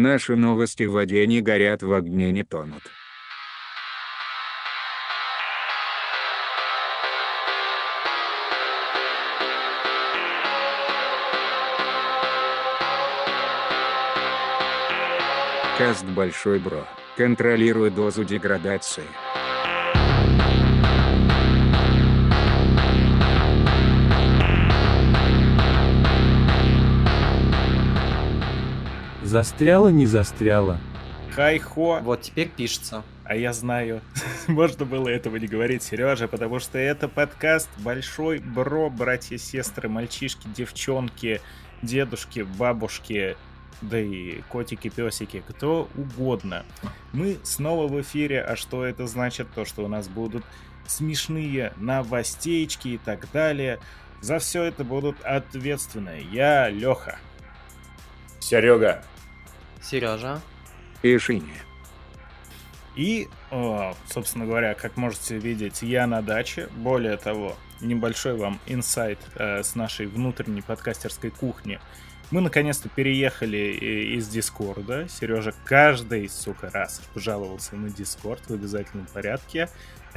Наши новости в воде не горят, в огне не тонут. Каст Большой Бро. Контролируй дозу деградации. Застряла, не застряла. Хай-хо. Вот теперь пишется. А я знаю, можно было этого не говорить, Сережа, потому что это подкаст Большой Бро, братья, сестры, мальчишки, девчонки, дедушки, бабушки, да и котики, песики, кто угодно. Мы снова в эфире, а что это значит? То, что у нас будут смешные новостейчки и так далее. За все это будут ответственны. Я Леха. Серега. Сережа. И Шиня. И, о, собственно говоря, как можете видеть, я на даче. Более того, небольшой вам инсайт э, с нашей внутренней подкастерской кухни. Мы наконец-то переехали э, из Дискорда. Сережа каждый, сука, раз пожаловался на Дискорд в обязательном порядке.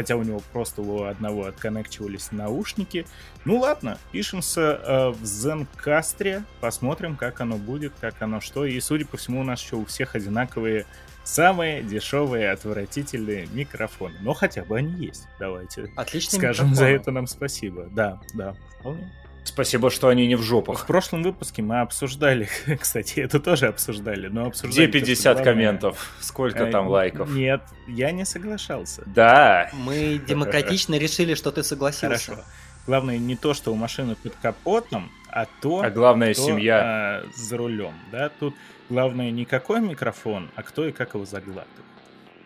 Хотя у него просто у одного отконнекчивались наушники. Ну ладно, пишемся э, в Зенкастре. Посмотрим, как оно будет, как оно что. И, судя по всему, у нас еще у всех одинаковые Самые дешевые, отвратительные микрофоны. Но хотя бы они есть. Давайте Отличный скажем микрофон. за это нам спасибо. Да, да, вполне. Спасибо, что они не в В жопах. прошлом выпуске мы обсуждали, кстати, это тоже обсуждали, но обсуждали... Где то, что 50 главное- комментов? Сколько Э, там лайков? Нет, я не соглашался. Да. Мы демократично решили, что ты согласился. Хорошо. Главное не то, что у машины под капотом, а то, А главное, кто, семья. а, за рулем. Да? Тут главное не какой микрофон, а кто и как его заглатывает.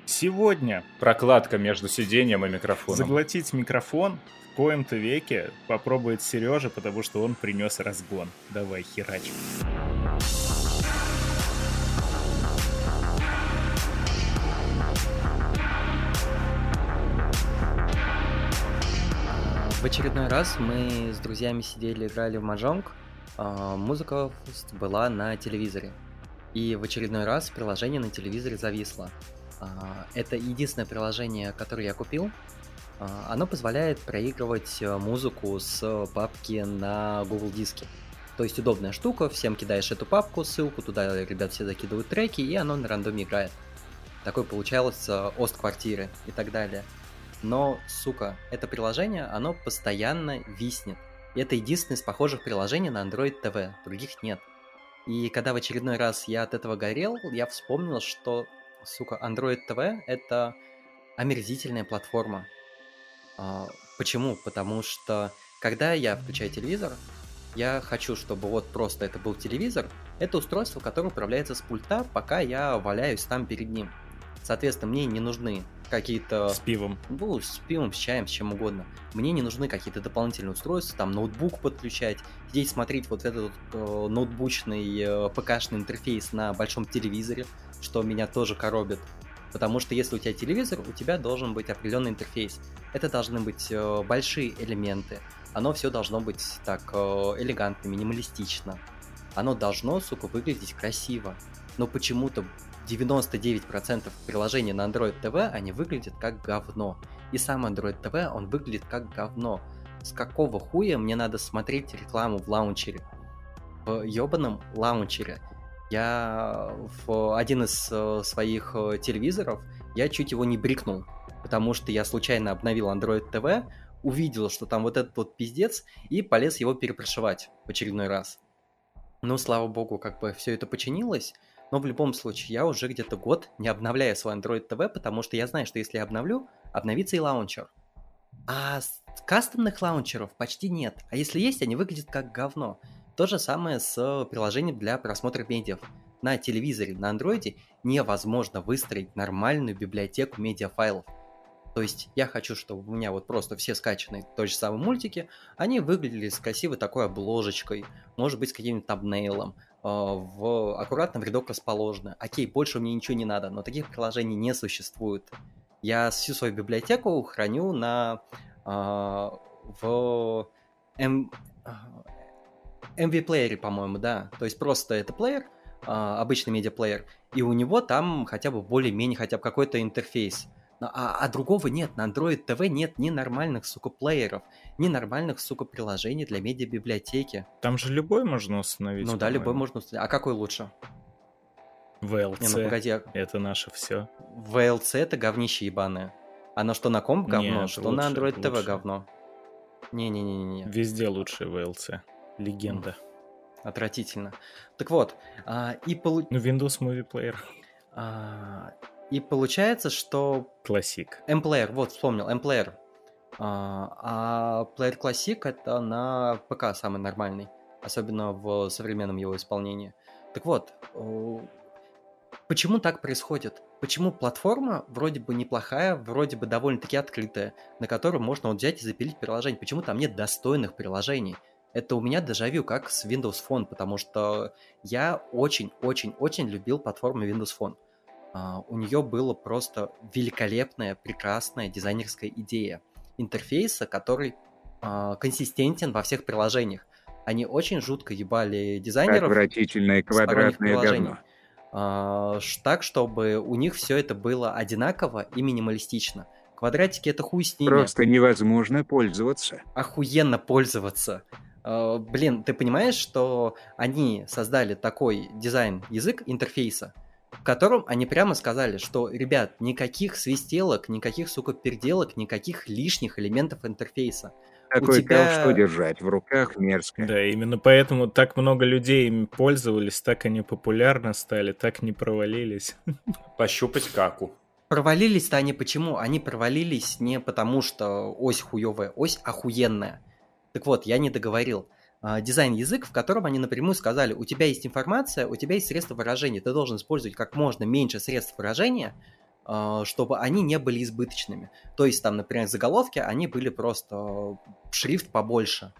Сегодня Прокладка между сиденьем и микрофоном. заглотить микрофон в коем-то веке попробует Сережа, потому что он принес разгон. Давай, херач. В очередной раз мы с друзьями сидели, играли в Маджонг. Музыка была на телевизоре. И в очередной раз приложение на телевизоре зависло. А, Это единственное приложение, которое я купил. А, Оно позволяет проигрывать э, музыку с папки на Google диске. То есть удобная штука, всем кидаешь эту папку, ссылку, туда ребят все закидывают треки, и оно на рандоме играет. Такой получалось ост квартиры и так далее. Но, сука, это приложение, оно постоянно виснет. И это единственное из похожих приложений на Android TV, других нет. И когда в очередной раз я от этого горел, я вспомнил, что, сука, Android TV это омерзительная платформа. А, почему? Потому что, когда я включаю телевизор, я хочу, чтобы вот просто это был телевизор, это устройство, которое управляется с пульта, пока я валяюсь там перед ним. Соответственно, мне не нужны какие-то С пивом. ну, с пивом, с чаем, с чем угодно. Мне не нужны какие-то дополнительные устройства, там ноутбук подключать, здесь смотреть вот этот э, ноутбучный э, ПКшный интерфейс на большом телевизоре, что меня тоже коробит. Потому что если у тебя телевизор, у тебя должен быть определенный интерфейс. Это должны быть э, большие элементы. Оно все должно быть так э, элегантно, минималистично. Оно должно, сука, выглядеть красиво. Но почему-то 99% приложений на Android TV, они выглядят как говно. И сам Android TV, он выглядит как говно. С какого хуя мне надо смотреть рекламу в лаунчере? В ебаном лаунчере. Я в один из э, своих э, телевизоров, я чуть его не брикнул, потому что я случайно обновил Android TV, увидел, что там вот этот вот пиздец, и полез его перепрошивать в очередной раз. Ну, слава богу, как бы все это починилось, но в любом случае, я уже где-то год не обновляю свой Android TV, потому что я знаю, что если я обновлю, обновится и лаунчер. А кастомных лаунчеров почти нет. А если есть, они выглядят как говно. То же самое с приложением для просмотра медиа. На телевизоре, на андроиде невозможно выстроить нормальную библиотеку медиафайлов. То есть я хочу, чтобы у меня вот просто все скачанные той же самой мультики, они выглядели с красивой такой обложечкой, может быть с каким-нибудь табнейлом, э, в аккуратном рядок расположены. Окей, больше мне ничего не надо, но таких приложений не существует. Я всю свою библиотеку храню на э, в M, MV плеере, по-моему, да. То есть просто это плеер, а, обычный медиаплеер, и у него там хотя бы более-менее хотя бы какой-то интерфейс. А, а другого нет, на Android TV нет ни нормальных, сука, плееров, ни нормальных, сука, приложений для медиабиблиотеки. Там же любой можно установить. Ну да, любой можно установить. А какой лучше? VLC. Не, ну погоди, а Это наше все. VLC это говнище ебаное. Оно что на комп говно, Нет, что на лучше, Android TV лучше. говно. Не-не-не-не. Везде лучше VLC. Легенда. Отвратительно. Так вот, а, и, полу- Ну, Windows Movie Player. а, и получается, что Классик. M-Player, вот, вспомнил, M-Player. А, а Player Classic это на ПК самый нормальный, особенно в современном его исполнении. Так вот, почему так происходит? Почему платформа вроде бы неплохая, вроде бы довольно-таки открытая, на которую можно вот взять и запилить приложение? Почему там нет достойных приложений? Это у меня дежавю как с Windows Phone, потому что я очень-очень-очень любил платформу Windows Phone. А, у нее было просто великолепная, прекрасная дизайнерская идея интерфейса, который а, консистентен во всех приложениях. Они очень жутко ебали дизайнеров Отвратительное квадратное говно. ш- так, чтобы у них все это было одинаково и минималистично. Квадратики это хуй с ними. Просто невозможно пользоваться. охуенно пользоваться. Э, Блин, ты понимаешь, что они создали такой дизайн-язык интерфейса, в котором они прямо сказали, что, ребят, никаких свистелок, никаких, сука, переделок, никаких лишних элементов интерфейса. Такой тебя- кал, что держать в руках мерзко. Да, именно поэтому так много людей ими пользовались, так они популярны стали, так не провалились. Пощупать каку. Провалились-то они почему? Они провалились не потому, что ось хуевая, ось охуенная. Так вот, я не договорил. А, Дизайн-язык, в котором они напрямую сказали, у тебя есть информация, у тебя есть средства выражения, ты должен использовать как можно меньше средств выражения, а, чтобы они не были избыточными. То есть там, например, заголовки, они были просто э, шрифт побольше.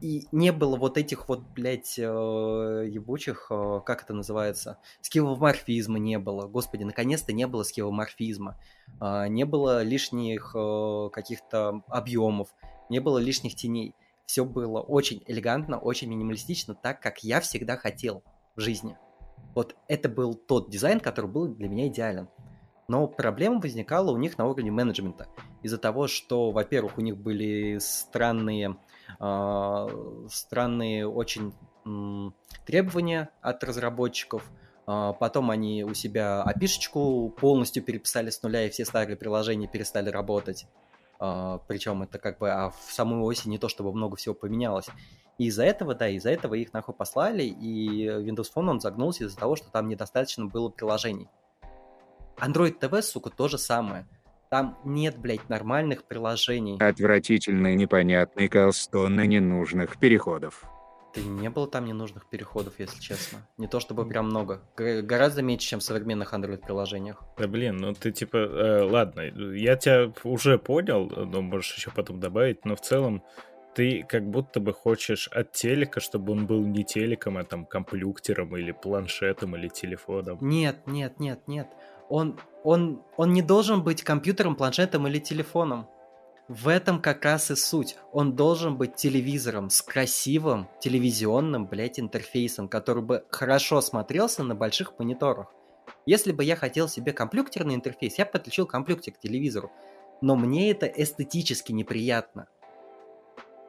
И не было вот этих вот, блядь, э, ебучих, э, как это называется, скилломорфизма не было. Господи, наконец-то не было скилломорфизма. А, Не было лишних каких-то объемов, не было лишних теней. Все было очень элегантно, очень минималистично, так, как я всегда хотел в жизни. Вот это был тот дизайн, который был для меня идеален. Но проблема возникала у них на уровне менеджмента. Из-за того, что, во-первых, у них были странные, а, странные очень м, требования от разработчиков. А, Потом они у себя api полностью переписали с нуля, и все старые приложения перестали работать. Причем это как бы а в самой оси не то, чтобы много всего поменялось. И из-за этого, да, из-за этого их нахуй послали, и Windows Phone он загнулся из-за того, что там недостаточно было приложений. Android TV, сука, то же самое. Там нет, блядь, нормальных приложений. Кал с тонны ненужных переходов. Да не было там ненужных переходов, если честно. Не то чтобы прям много. Г- гораздо меньше, чем в современных Android-приложениях. Да блин, ну ты типа, э, ладно, я тебя уже понял, но можешь еще потом добавить, но в целом ты как будто бы хочешь от телека, чтобы он был не телеком, а там компьютером или планшетом или телефоном. Нет, нет, нет, нет. Он, он, он не должен быть компьютером, планшетом или телефоном. В этом как раз и суть. Он должен быть телевизором с красивым телевизионным, блядь, интерфейсом, который бы хорошо смотрелся на больших мониторах. Если бы я хотел себе компьютерный интерфейс, я подключил компьютер к телевизору. Но мне это эстетически неприятно.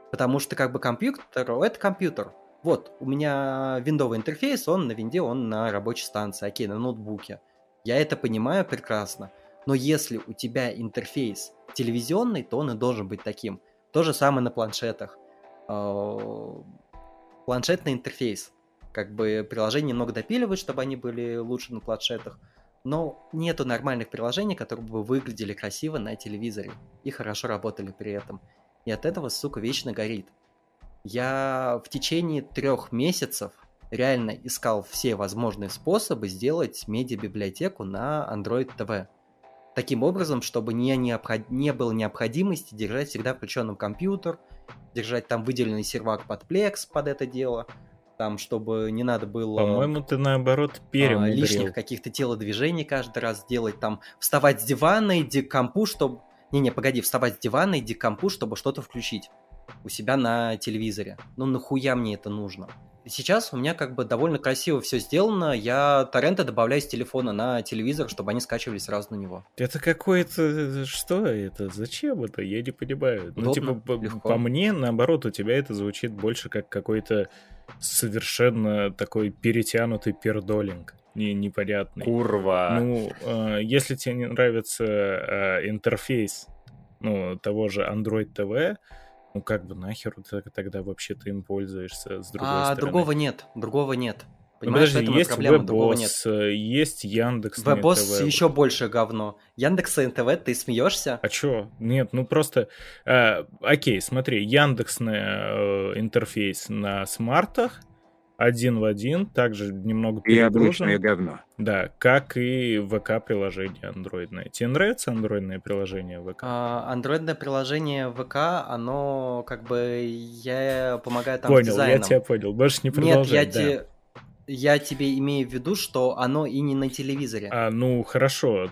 Потому что как бы компьютер — это компьютер. Вот, у меня виндовый интерфейс, он на винде, он на рабочей станции, окей, на ноутбуке. Я это понимаю прекрасно. Но если у тебя интерфейс телевизионный, то он и должен быть таким. То же самое на планшетах. Э, Планшетный интерфейс. Как бы приложения немного допиливают, чтобы они были лучше на планшетах. Но нету нормальных приложений, которые бы выглядели красиво на телевизоре и хорошо работали при этом. И от этого, сука, вечно горит. Я в течение трех месяцев реально искал все возможные способы сделать медиабиблиотеку на Android TV. Таким образом, чтобы не, необход... не было необходимости держать всегда включенным компьютер, держать там выделенный сервак под Plex под это дело, там, чтобы не надо было По-моему, ты наоборот а, перемудрил. лишних каких-то телодвижений каждый раз делать, там, вставать с дивана, иди к компу, чтобы... Не-не, погоди, вставать с дивана, иди к компу, чтобы что-то включить у себя на телевизоре. Ну нахуя мне это нужно? Сейчас у меня как бы довольно красиво все сделано. Я торренты добавляю с телефона на телевизор, чтобы они скачивались сразу на него. Это какое-то... Что это? Зачем это? Я не понимаю. ну, типа, Удобно, по, легко. по мне, наоборот, у тебя это звучит больше как какой-то совершенно такой перетянутый пердолинг. Не, непонятный. Курва. Ну, э, если тебе не нравится э, интерфейс, ну, того же Android TV, ну, как бы нахер ты тогда вообще ты им пользуешься с другой а стороны? другого нет, другого нет. Ну, Понимаешь, подожди, и есть проблема, другого нет. Э, есть Яндекс. Вебос еще больше говно. Яндекс НТВ, ты смеешься? А чё? Нет, ну просто... э, окей, смотри, Яндексный э, интерфейс на смартах один в один, также немного И обычное говно. Да, как и ВК-приложение андроидное. Тебе нравится андроидное приложение ВК? А, Андроидное приложение ВК, оно как бы я помогаю там понял, я дизайном. тебя понял. Можешь не Нет, продолжать, я, да. те- я тебе имею в виду, что оно и не на телевизоре. А, ну, хорошо.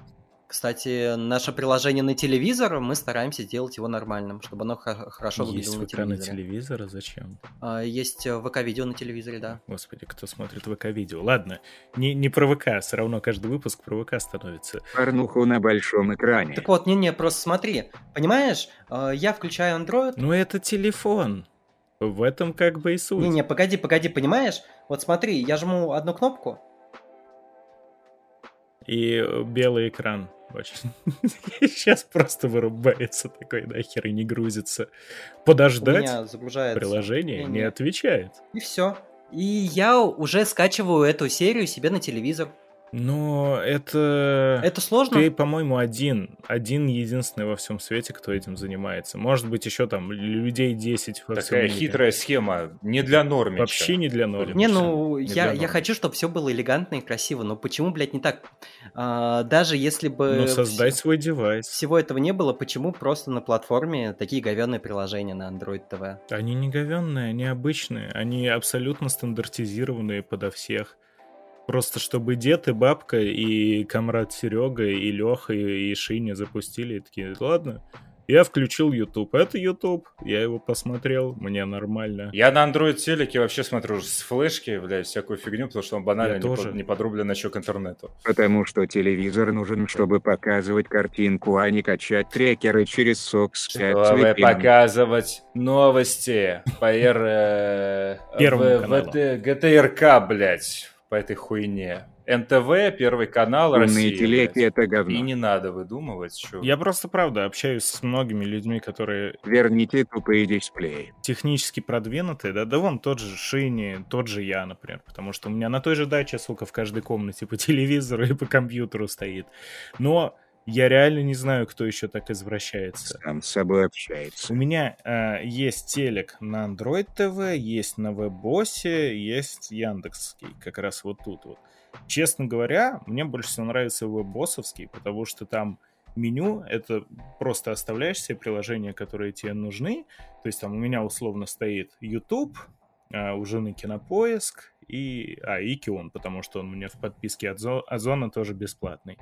Кстати, наше приложение на телевизор, мы стараемся сделать его нормальным, чтобы оно хорошо Есть выглядело на ВК на телевизоре. телевизора, зачем? А, Есть э, ВК-видео на телевизоре, да. Господи, кто смотрит ВК-видео? Ладно, не, не про ВК, все равно каждый выпуск про ВК становится. Порнуху на большом экране. Так вот, не-не, просто смотри. Понимаешь, э, я включаю Android. Ну, это телефон. В этом как бы и суть. Не-не, погоди, погоди, понимаешь? Вот смотри, я жму одну кнопку, И э, белый экран. Очень. Сейчас просто вырубается такой нахер и не грузится. у Подождать меня загружается. приложение не отвечает. И все. И я уже скачиваю эту серию себе на телевизор. Но это... Это сложно? Ты, по-моему, один. Один единственный во всем свете, кто этим занимается. Может быть, еще там людей 10 во всем Такая мире. хитрая схема. Не для нормича. Вообще не для нормы. Не, ну, Не я, я хочу, чтобы все было элегантно и красиво, но почему, блядь, не так? А, даже если бы Ну, создай вс- свой девайс. всего этого не было, почему просто на платформе такие говенные приложения на Android TV? Они не говенные, они обычные. Они абсолютно стандартизированные подо всех. Просто чтобы дед и бабка, и комрад Серега, и Леха, и, и Шиня запустили, и такие, ладно, я включил YouTube. Это YouTube, я его посмотрел, мне нормально. Я на Android телеке вообще смотрю с флешки, блядь, всякую фигню, потому что он банально Я не, тоже. под- не подрублен еще к интернету. Потому что телевизор нужен, чтобы показывать картинку, а не качать трекеры через сок с Чтобы показывать новости по Р... э, Первому в- каналу. ВТ ГТРК, блядь, по этой хуйне. НТВ, Первый канал, Умные Россия, телеки это И говно. не надо выдумывать, что... Я просто, правда, общаюсь с многими людьми, которые Верните тупые дисплеи. технически продвинутые, да, да вон тот же Шини, тот же я, например, потому что у меня на той же даче, сука, в каждой комнате по телевизору и по компьютеру стоит. Но я реально не знаю, кто еще так извращается. Сам с собой У общается. меня э, есть телек на Android TV, есть на Вебосе, есть Яндексский, как раз вот тут вот. Честно говоря, мне больше всего нравится Вебосовский, потому что там меню, это просто оставляешь все приложения, которые тебе нужны. То есть там у меня условно стоит YouTube, а, у жены Кинопоиск и... А, и Кион, потому что он у меня в подписке от Зо- Озона тоже бесплатный.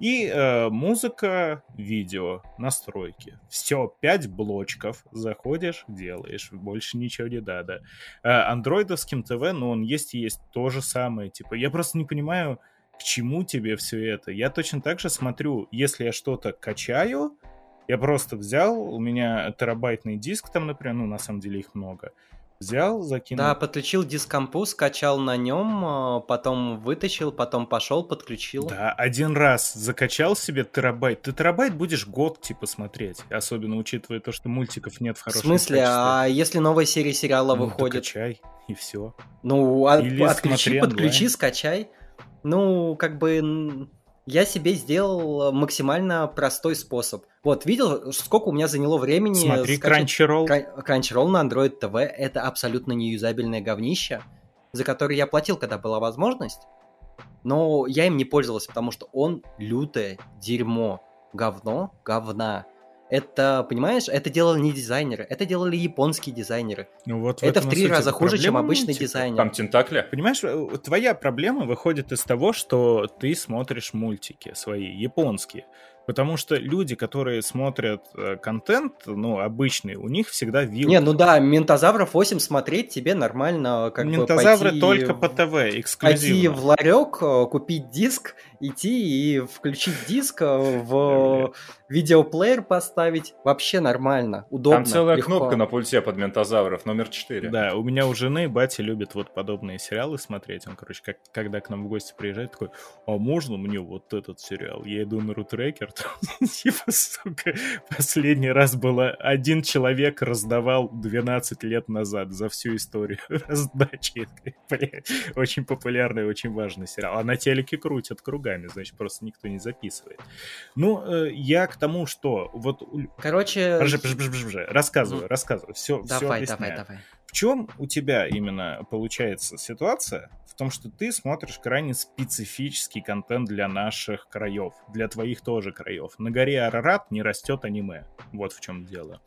И э, музыка, видео, настройки. Все, пять блочков. Заходишь, делаешь. Больше ничего не надо. А, андроидовским ТВ, ну, он есть и есть то же самое. Типа, я просто не понимаю, к чему тебе все это. Я точно так же смотрю, если я что-то качаю, я просто взял, у меня терабайтный диск там, например, ну, на самом деле их много. Взял, закинул. Да, подключил дискомпу, скачал на нем, потом вытащил, потом пошел, подключил. Да, один раз закачал себе терабайт. Ты терабайт будешь год, типа, смотреть. Особенно учитывая то, что мультиков нет в В хорошем смысле, качестве. а если новая серия сериала Ну, выходит? докачай, и все. Ну, от- Или отключи, подключи, онлайн. скачай. Ну, как бы я себе сделал максимально простой способ. Вот, видел, сколько у меня заняло времени Смотри, скачать Crunchyroll. Crunchyroll на Android TV это абсолютно неюзабельное говнище, за которое я платил, когда была возможность. Но я им не пользовался, потому что он лютое дерьмо. Говно, говна. Это, понимаешь, это делали не дизайнеры, это делали японские дизайнеры. Ну, вот это в три раза хуже, чем обычный мультика. дизайнер. Там тентакли? Понимаешь, э, твоя проблема выходит из того, что ты смотришь мультики свои, японские. Потому что люди, которые смотрят э, контент, ну, обычный, у них всегда вилка. Не, ну да, Ментозавров 8 смотреть тебе нормально, как Ментозавры бы пойти только по ТВ, Пойти эксклюзивно. в ларек, э, купить диск, идти и включить диск, э, в видеоплеер поставить. Вообще нормально, удобно, Там целая легко. кнопка на пульте под ментозавров, номер 4. Да, у меня у жены батя любит вот подобные сериалы смотреть. Он, короче, как, когда к нам в гости приезжает, такой, а можно мне вот этот сериал? Я иду на рутрекер, там, типа, сука, последний раз было один человек раздавал 12 лет назад за всю историю раздачи. Очень популярный, очень важный сериал. А на телеке крутят кругами, значит, просто никто не записывает. Ну, э, я к тому, что вот... Короче, Подожди, подожди, подожди, подожди. рассказываю, рассказываю. Все, все давай, давай, давай. В чем у тебя именно получается ситуация? В том, что ты смотришь крайне специфический контент для наших краев, для твоих тоже краев. На горе Арарат не растет аниме. Вот в чем дело.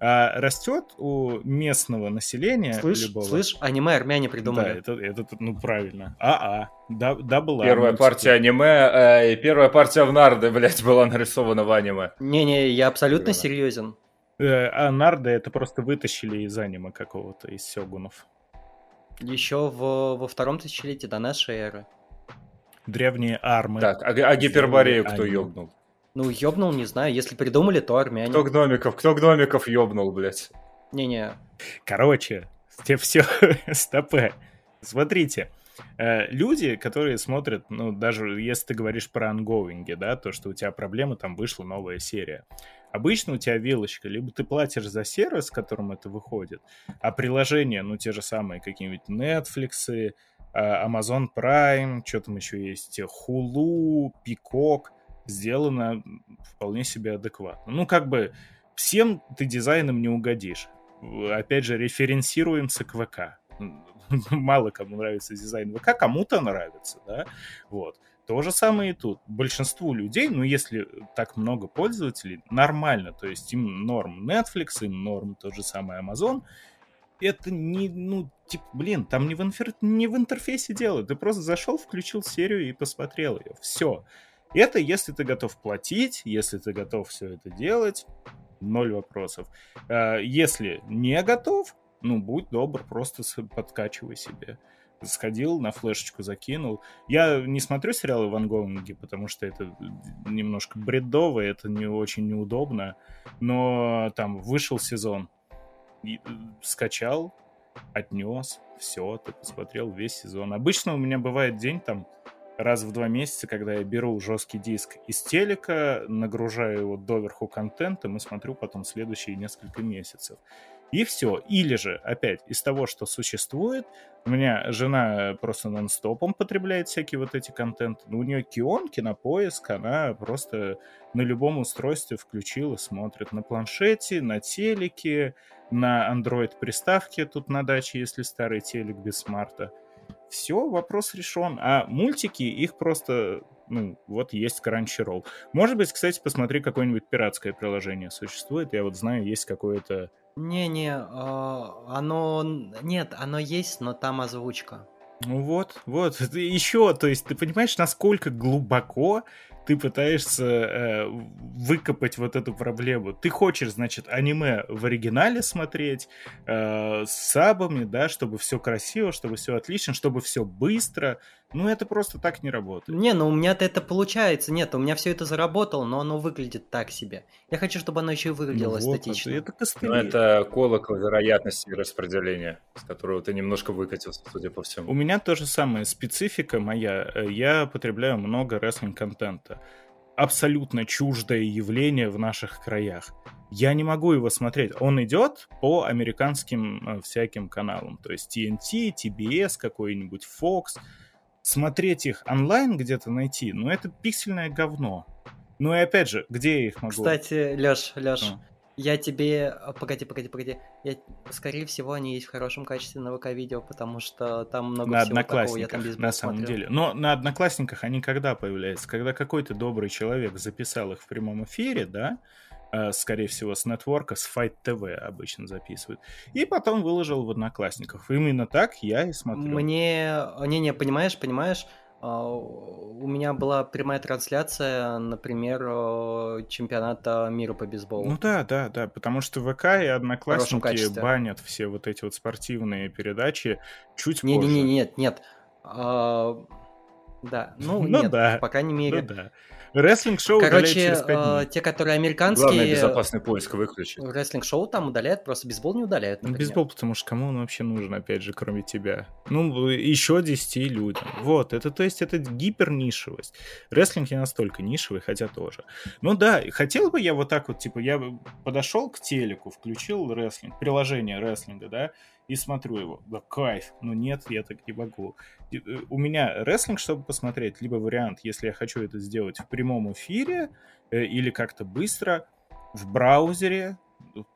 А растет у местного населения Слышь, любого. слышь, аниме армяне Да, придумали. это, это, ну правильно. А-а. Да, да была. Первая мультики. партия аниме, э, и первая партия в Нарды, блядь, была нарисована в аниме. Не-не, я абсолютно серьезен. Э, а Нарды это просто вытащили из аниме какого-то, из сёгунов. Еще в, во втором тысячелетии до нашей эры. Древние армы. Так, а, а гиперборею кто ёбнул? Ну, ёбнул, не знаю. Если придумали, то армяне. Кто гномиков, кто гномиков ёбнул, блядь? Не-не. Короче, тебе все стопе. Смотрите, э, люди, которые смотрят, ну, даже если ты говоришь про ангоинги, да, то, что у тебя проблемы, там вышла новая серия. Обычно у тебя вилочка, либо ты платишь за сервис, которым это выходит, а приложения, ну, те же самые какие-нибудь Netflix, э, Amazon Prime, что там еще есть, Hulu, Peacock, сделано вполне себе адекватно. Ну, как бы, всем ты дизайном не угодишь. Опять же, референсируемся к ВК. Мало кому нравится дизайн ВК, кому-то нравится, да, вот. То же самое и тут. Большинству людей, ну, если так много пользователей, нормально. То есть им норм Netflix, им норм тот же самый Amazon. Это не, ну, типа, блин, там не в, инфер- не в интерфейсе дело. Ты просто зашел, включил серию и посмотрел ее. Все. Это если ты готов платить, если ты готов все это делать, ноль вопросов. А, Если не готов, ну, будь добр, просто подкачивай себе. Сходил, на флешечку закинул. Я не смотрю сериалы в ангоинге, потому что это немножко бредово, это не очень неудобно. Но там вышел сезон, э, скачал, отнес, все, ты посмотрел весь сезон. Обычно у меня бывает день там раз в два месяца, когда я беру жесткий диск из телека, нагружаю его доверху контентом и смотрю потом следующие несколько месяцев. И все. Или же, опять, из того, что существует, у меня жена просто нон-стопом потребляет всякие вот эти контенты. Ну, у нее Кион, кинопоиск, она просто на любом устройстве включила, смотрит на планшете, на телеке, на Android-приставке тут на даче, если старый телек без смарта. Все, вопрос решен. А мультики, их просто, ну, вот есть Crunchyroll. Может быть, кстати, посмотри, какое-нибудь пиратское приложение существует. Я вот знаю, есть какое-то... Не-не, а, оно... Нет, оно есть, но там озвучка. Ну вот, вот, еще, то есть ты понимаешь, насколько глубоко ты пытаешься э, выкопать вот эту проблему. Ты хочешь, значит, аниме в оригинале смотреть, э, с сабами, да, чтобы все красиво, чтобы все отлично, чтобы все быстро. Ну, это просто так не работает. Не, ну у меня-то это получается. Нет, у меня все это заработало, но оно выглядит так себе. Я хочу, чтобы оно еще и выглядело Ну вот, эстетично. Это, это костыли. Ну, это колокол вероятности распределения, с которого ты немножко выкатился, судя по У всему. меня то же самое, специфика моя. э, Я потребляю много рестлинг-контента. Абсолютно чуждое явление в наших краях. Я не могу его смотреть. Он идет по американским э, всяким каналам. То есть TNT, TBS, какой-нибудь Fox. Смотреть их онлайн где-то найти, ну это пиксельное говно. Ну и опять же, где я их могу? Кстати, Лёш, Лёш, Что? я тебе... а, Погоди, погоди, погоди. Я... Скорее всего, они есть в хорошем качестве на ВК-видео, потому что там много на всего такого, я там без на самом деле. Но на одноклассниках они когда появляются? Когда какой-то добрый человек записал их в прямом эфире, да, скорее всего, с нетворка, с Fight TV обычно записывают, и потом выложил в одноклассниках. Именно так я и смотрю. Мне... Не-не, понимаешь, понимаешь, А, у меня была прямая трансляция, например, э, чемпионата мира по бейсболу. Ну да, да, да, потому что ВК и Одноклассники банят все вот эти вот спортивные передачи чуть не, позже. Не, не, нет, нет. А, да, ну, ну нет, да. по крайней мере. Ну да. Рестлинг-шоу Короче, через 5 э, те, которые американские... Главное, безопасный поиск выключить. Рестлинг-шоу там удаляют, просто бейсбол не удаляют, например. Бейсбол, потому что кому он вообще нужен, опять же, кроме тебя? Ну, еще 10 людям. Вот, это, то есть, это гипернишевость. Рестлинг не настолько нишевый, хотя тоже. Ну да, хотел бы я вот так вот, типа, я подошел к телеку, включил рестлинг, приложение рестлинга, да, и смотрю его. Да кайф. Но нет, я так не могу. Э, у меня рестлинг, чтобы посмотреть, либо вариант, если я хочу это сделать в прямом эфире э, или как-то быстро, в браузере,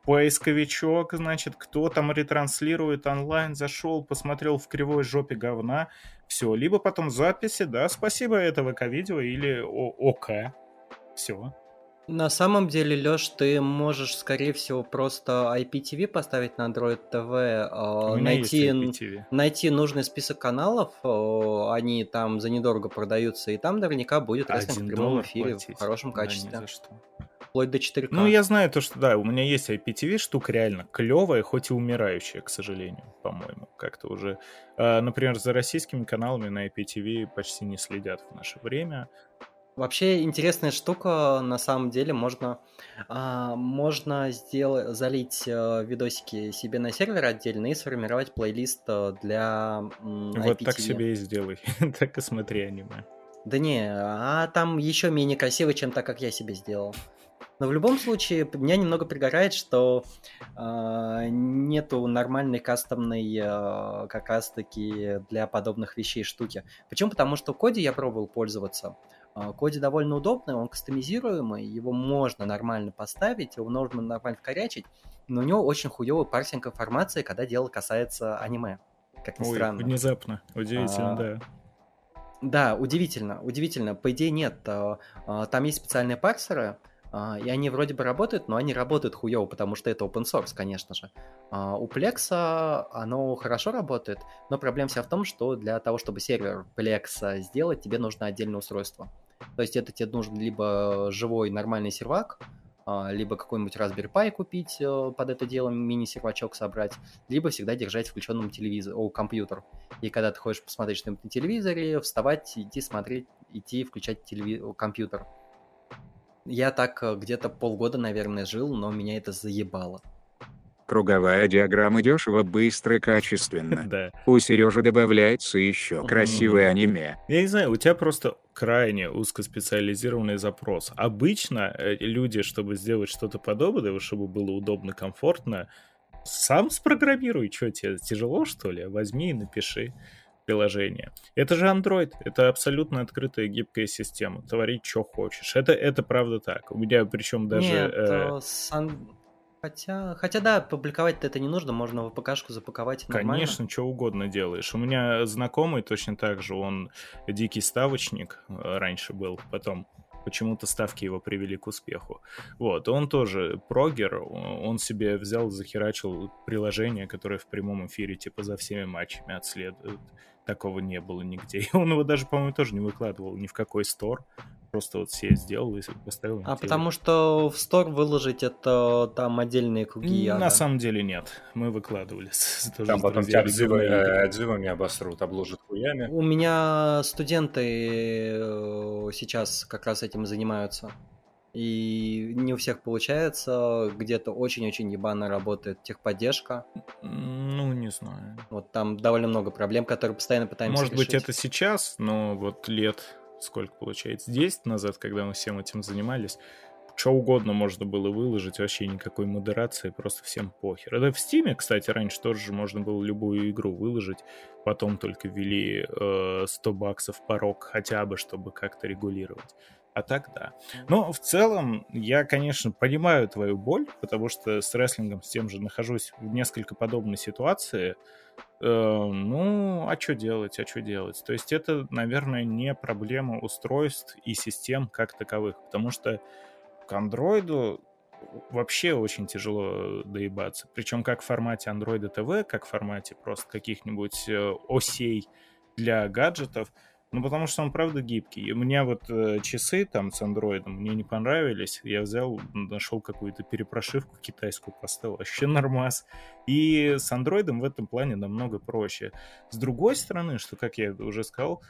поисковичок, значит, кто там ретранслирует онлайн, зашел, посмотрел в кривой жопе говна, все, либо потом записи, да, спасибо, это ВК-видео или ОК, все. На самом деле, Лёш, ты можешь, скорее всего, просто IPTV поставить на Android TV, а, найти, найти нужный список каналов, а, они там за недорого продаются, и там наверняка будет рестлинг в прямом эфире платить. в хорошем качестве. Да, Вплоть до 4К. Ну, я знаю то, что да, у меня есть IPTV, штука реально клевая, хоть и умирающая, к сожалению, по-моему, как-то уже. А, например, за российскими каналами на IPTV почти не следят в наше время. Вообще интересная штука, на самом деле, можно, а, можно сделать, залить а, видосики себе на сервер отдельно и сформировать плейлист э, для м, Вот так себе и сделай, так и смотри аниме. Да не, а там еще менее красиво, чем так, как я себе сделал. Но в любом случае, меня немного пригорает, что э, нету нормальной кастомной э, как раз-таки для подобных вещей штуки. Почему? Потому что в коде я пробовал пользоваться. А, Коди довольно удобный, он кастомизируемый, его можно нормально поставить, его можно нормально вкорячить, но у него очень хуёвый парсинг информации, когда дело касается аниме. Как ни Ой, странно. внезапно. Удивительно, а, да. Да, удивительно, удивительно. По идее нет. А, а, там есть специальные парсеры, и они вроде бы работают, но они работают хуево, потому что это open source, конечно же. У Plex оно хорошо работает, но проблема вся в том, что для того, чтобы сервер Plex сделать, тебе нужно отдельное устройство. То есть это тебе нужен либо живой нормальный сервак, либо какой-нибудь Raspberry Pi купить э, под это дело, мини-сервачок собрать, либо всегда держать включенным телевизор, о, компьютер. И когда ты хочешь посмотреть что-нибудь на телевизоре, вставать, идти смотреть, идти включать телеви... компьютер. Я так э, где-то полгода, наверное, жил, но меня это заебало. Круговая диаграмма дешево, быстро, качественно. Да. У Сережи добавляется еще красивое аниме. Я не знаю, у тебя просто крайне узкоспециализированный запрос. Обычно э, люди, чтобы сделать что-то подобное, чтобы было удобно, комфортно, сам спрограммируй. Что тебе, тяжело, что ли? Возьми и напиши приложение. Это же Android, это абсолютно открытая гибкая система. Твори, что хочешь. Это, это правда так. У меня причем даже... Нет, э... с, Хотя, хотя да, публиковать это не нужно, можно в ПКшку запаковать нормально. Конечно, что угодно делаешь. У меня знакомый точно так же, он дикий ставочник э, раньше был, потом почему-то ставки его привели к успеху. Вот, он тоже прогер, он себе взял, захерачил приложение, которое в прямом эфире типа за всеми матчами отследует. Такого не было нигде. И он его даже, по-моему, тоже не выкладывал ни в какой стор. Просто вот все сделал и поставил. А потому что в стор выложить это там отдельные круги. На самом деле нет. Мы выкладывали. Там потом тебя отзывами, э, отзывами обосрут, обложат хуями. У меня студенты э, сейчас как раз этим занимаются. И не у всех получается, где-то очень-очень ебано работает техподдержка. Ну, не знаю. Вот там довольно много проблем, которые постоянно пытаемся Может решить. быть, это сейчас, но вот лет сколько получается, 10 назад, когда мы всем этим занимались, что угодно можно было выложить, вообще никакой модерации, просто всем похер. Это в Стиме, кстати, раньше тоже же можно было любую игру выложить, потом только ввели э, 100 баксов порог хотя бы, чтобы как-то регулировать. А так да. Но в целом я, конечно, понимаю твою боль, потому что с рестлингом с тем же нахожусь в несколько подобной ситуации. Э, ну, а что делать, а что делать? То есть это, наверное, не проблема устройств и систем как таковых, потому что к андроиду вообще очень тяжело доебаться. Причем как в формате Android TV, как в формате просто каких-нибудь э, осей для гаджетов, Ну, потому что он, правда, гибкий. У меня вот э, часы там с андроидом мне не понравились. Я взял, нашел какую-то перепрошивку китайскую, поставил. Вообще нормас. И с андроидом в этом плане намного проще. С другой стороны, что, как я уже сказал,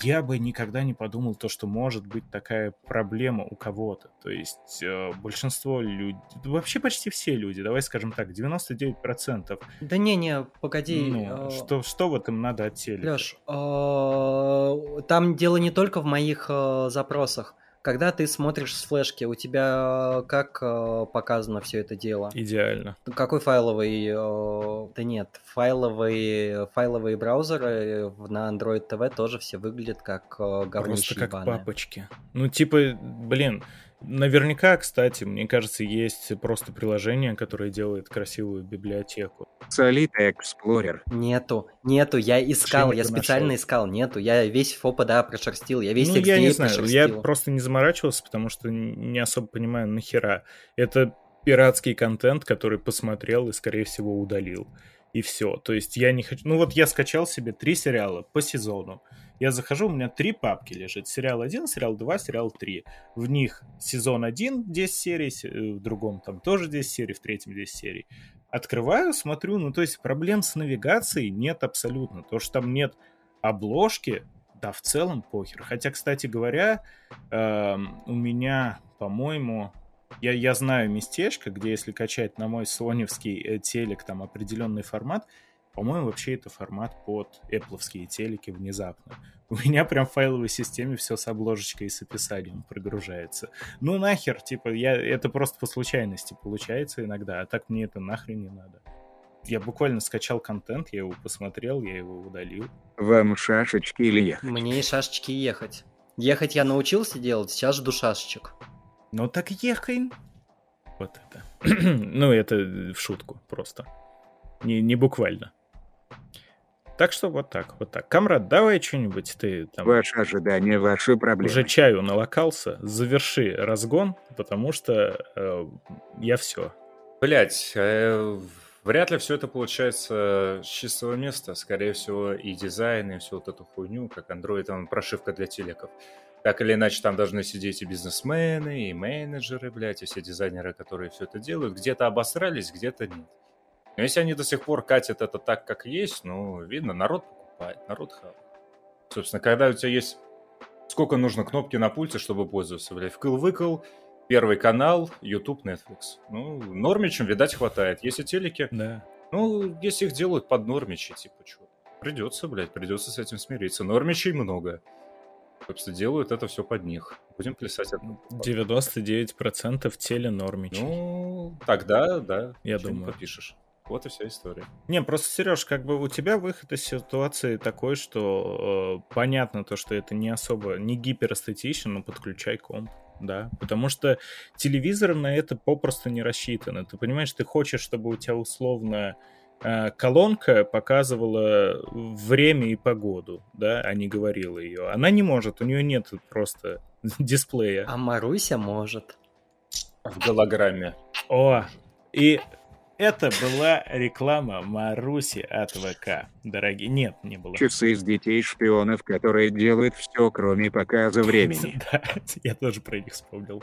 я бы никогда не подумал то, что может быть такая проблема у кого-то. То есть э, большинство людей, вообще почти все люди, давай скажем так, 99%. Да не-не, погоди. Ну, э... что, что в этом надо от Леш, э... там дело не только в моих э, запросах. Когда ты смотришь с флешки, у тебя как э, показано все это дело? Идеально. Какой файловый? Э, да нет, файловые, файловые браузеры на Android TV тоже все выглядят как э, Просто как ебаные. папочки. Ну типа, блин, Наверняка, кстати, мне кажется, есть просто приложение, которое делает красивую библиотеку. Solid Explorer. Нету, нету, я искал, Чем я специально нашел? искал, нету. Я весь ФОПа, да, прошерстил, я весь Ну, я не знаю, я просто не заморачивался, потому что не особо понимаю, нахера. Это пиратский контент, который посмотрел и, скорее всего, удалил. И все. То есть я не хочу... Ну вот я скачал себе три сериала по сезону. Я захожу, у меня три папки лежит. Сериал 1, сериал 2, сериал 3. В них сезон 1, 10 серий, э, в другом там тоже 10 серий, в третьем 10 серий. Открываю, смотрю, ну то есть проблем с навигацией нет абсолютно. То, что там нет обложки, да, в целом похер. Хотя, кстати говоря, э, у меня, по-моему, я, я знаю местечко, где если качать на мой соневский э, телек там определенный формат, по-моему, вообще это формат под Apple телеки внезапно. У меня прям в файловой системе все с обложечкой и с описанием прогружается. Ну нахер, типа, я, это просто по случайности получается иногда, а так мне это нахрен не надо. Я буквально скачал контент, я его посмотрел, я его удалил. Вам шашечки или ехать? Мне и шашечки ехать. Ехать я научился делать, сейчас жду шашечек. Ну так ехай. Вот это. ну, это в шутку просто. Не, не буквально. Так что вот так, вот так. Камрад, давай что-нибудь ты там... Ваши ожидания, ваши проблемы. Уже чаю налокался, заверши разгон, потому что э, я все. Блять, э, вряд ли все это получается с чистого места. Скорее всего, и дизайн, и всю вот эту хуйню, как Android, там прошивка для телеков. Так или иначе, там должны сидеть и бизнесмены, и менеджеры, блядь, и все дизайнеры, которые все это делают. Где-то обосрались, где-то нет. Но если они до сих пор катят это так, как есть, ну, видно, народ покупает, народ хавает. Собственно, когда у тебя есть... Сколько нужно кнопки на пульте, чтобы пользоваться, блядь? Вкл-выкл, Первый канал, YouTube, Netflix. Ну, нормичем, видать, хватает. Если телеки... Да. Ну, если их делают под нормичи, типа, что? Придется, блядь, придется с этим смириться. Нормичей много. Собственно, делают это все под них. Будем плясать. 99% теле нормичей. Ну, тогда, да. Я думаю. попишешь. Вот и вся история. Не, просто, Сереж, как бы у тебя выход из ситуации такой, что э, понятно то, что это не особо, не гиперэстетично, но подключай комп. Да, потому что телевизор на это попросту не рассчитан. Ты понимаешь, ты хочешь, чтобы у тебя условно колонка показывала время и погоду, да, а не говорила ее. Она не может, у нее нет просто дисплея. А Маруся может. В голограмме. О, и это была реклама Маруси от ВК. Дорогие, нет, не было. Часы из детей-шпионов, которые делают все, кроме показа времени. Да, я тоже про них вспомнил.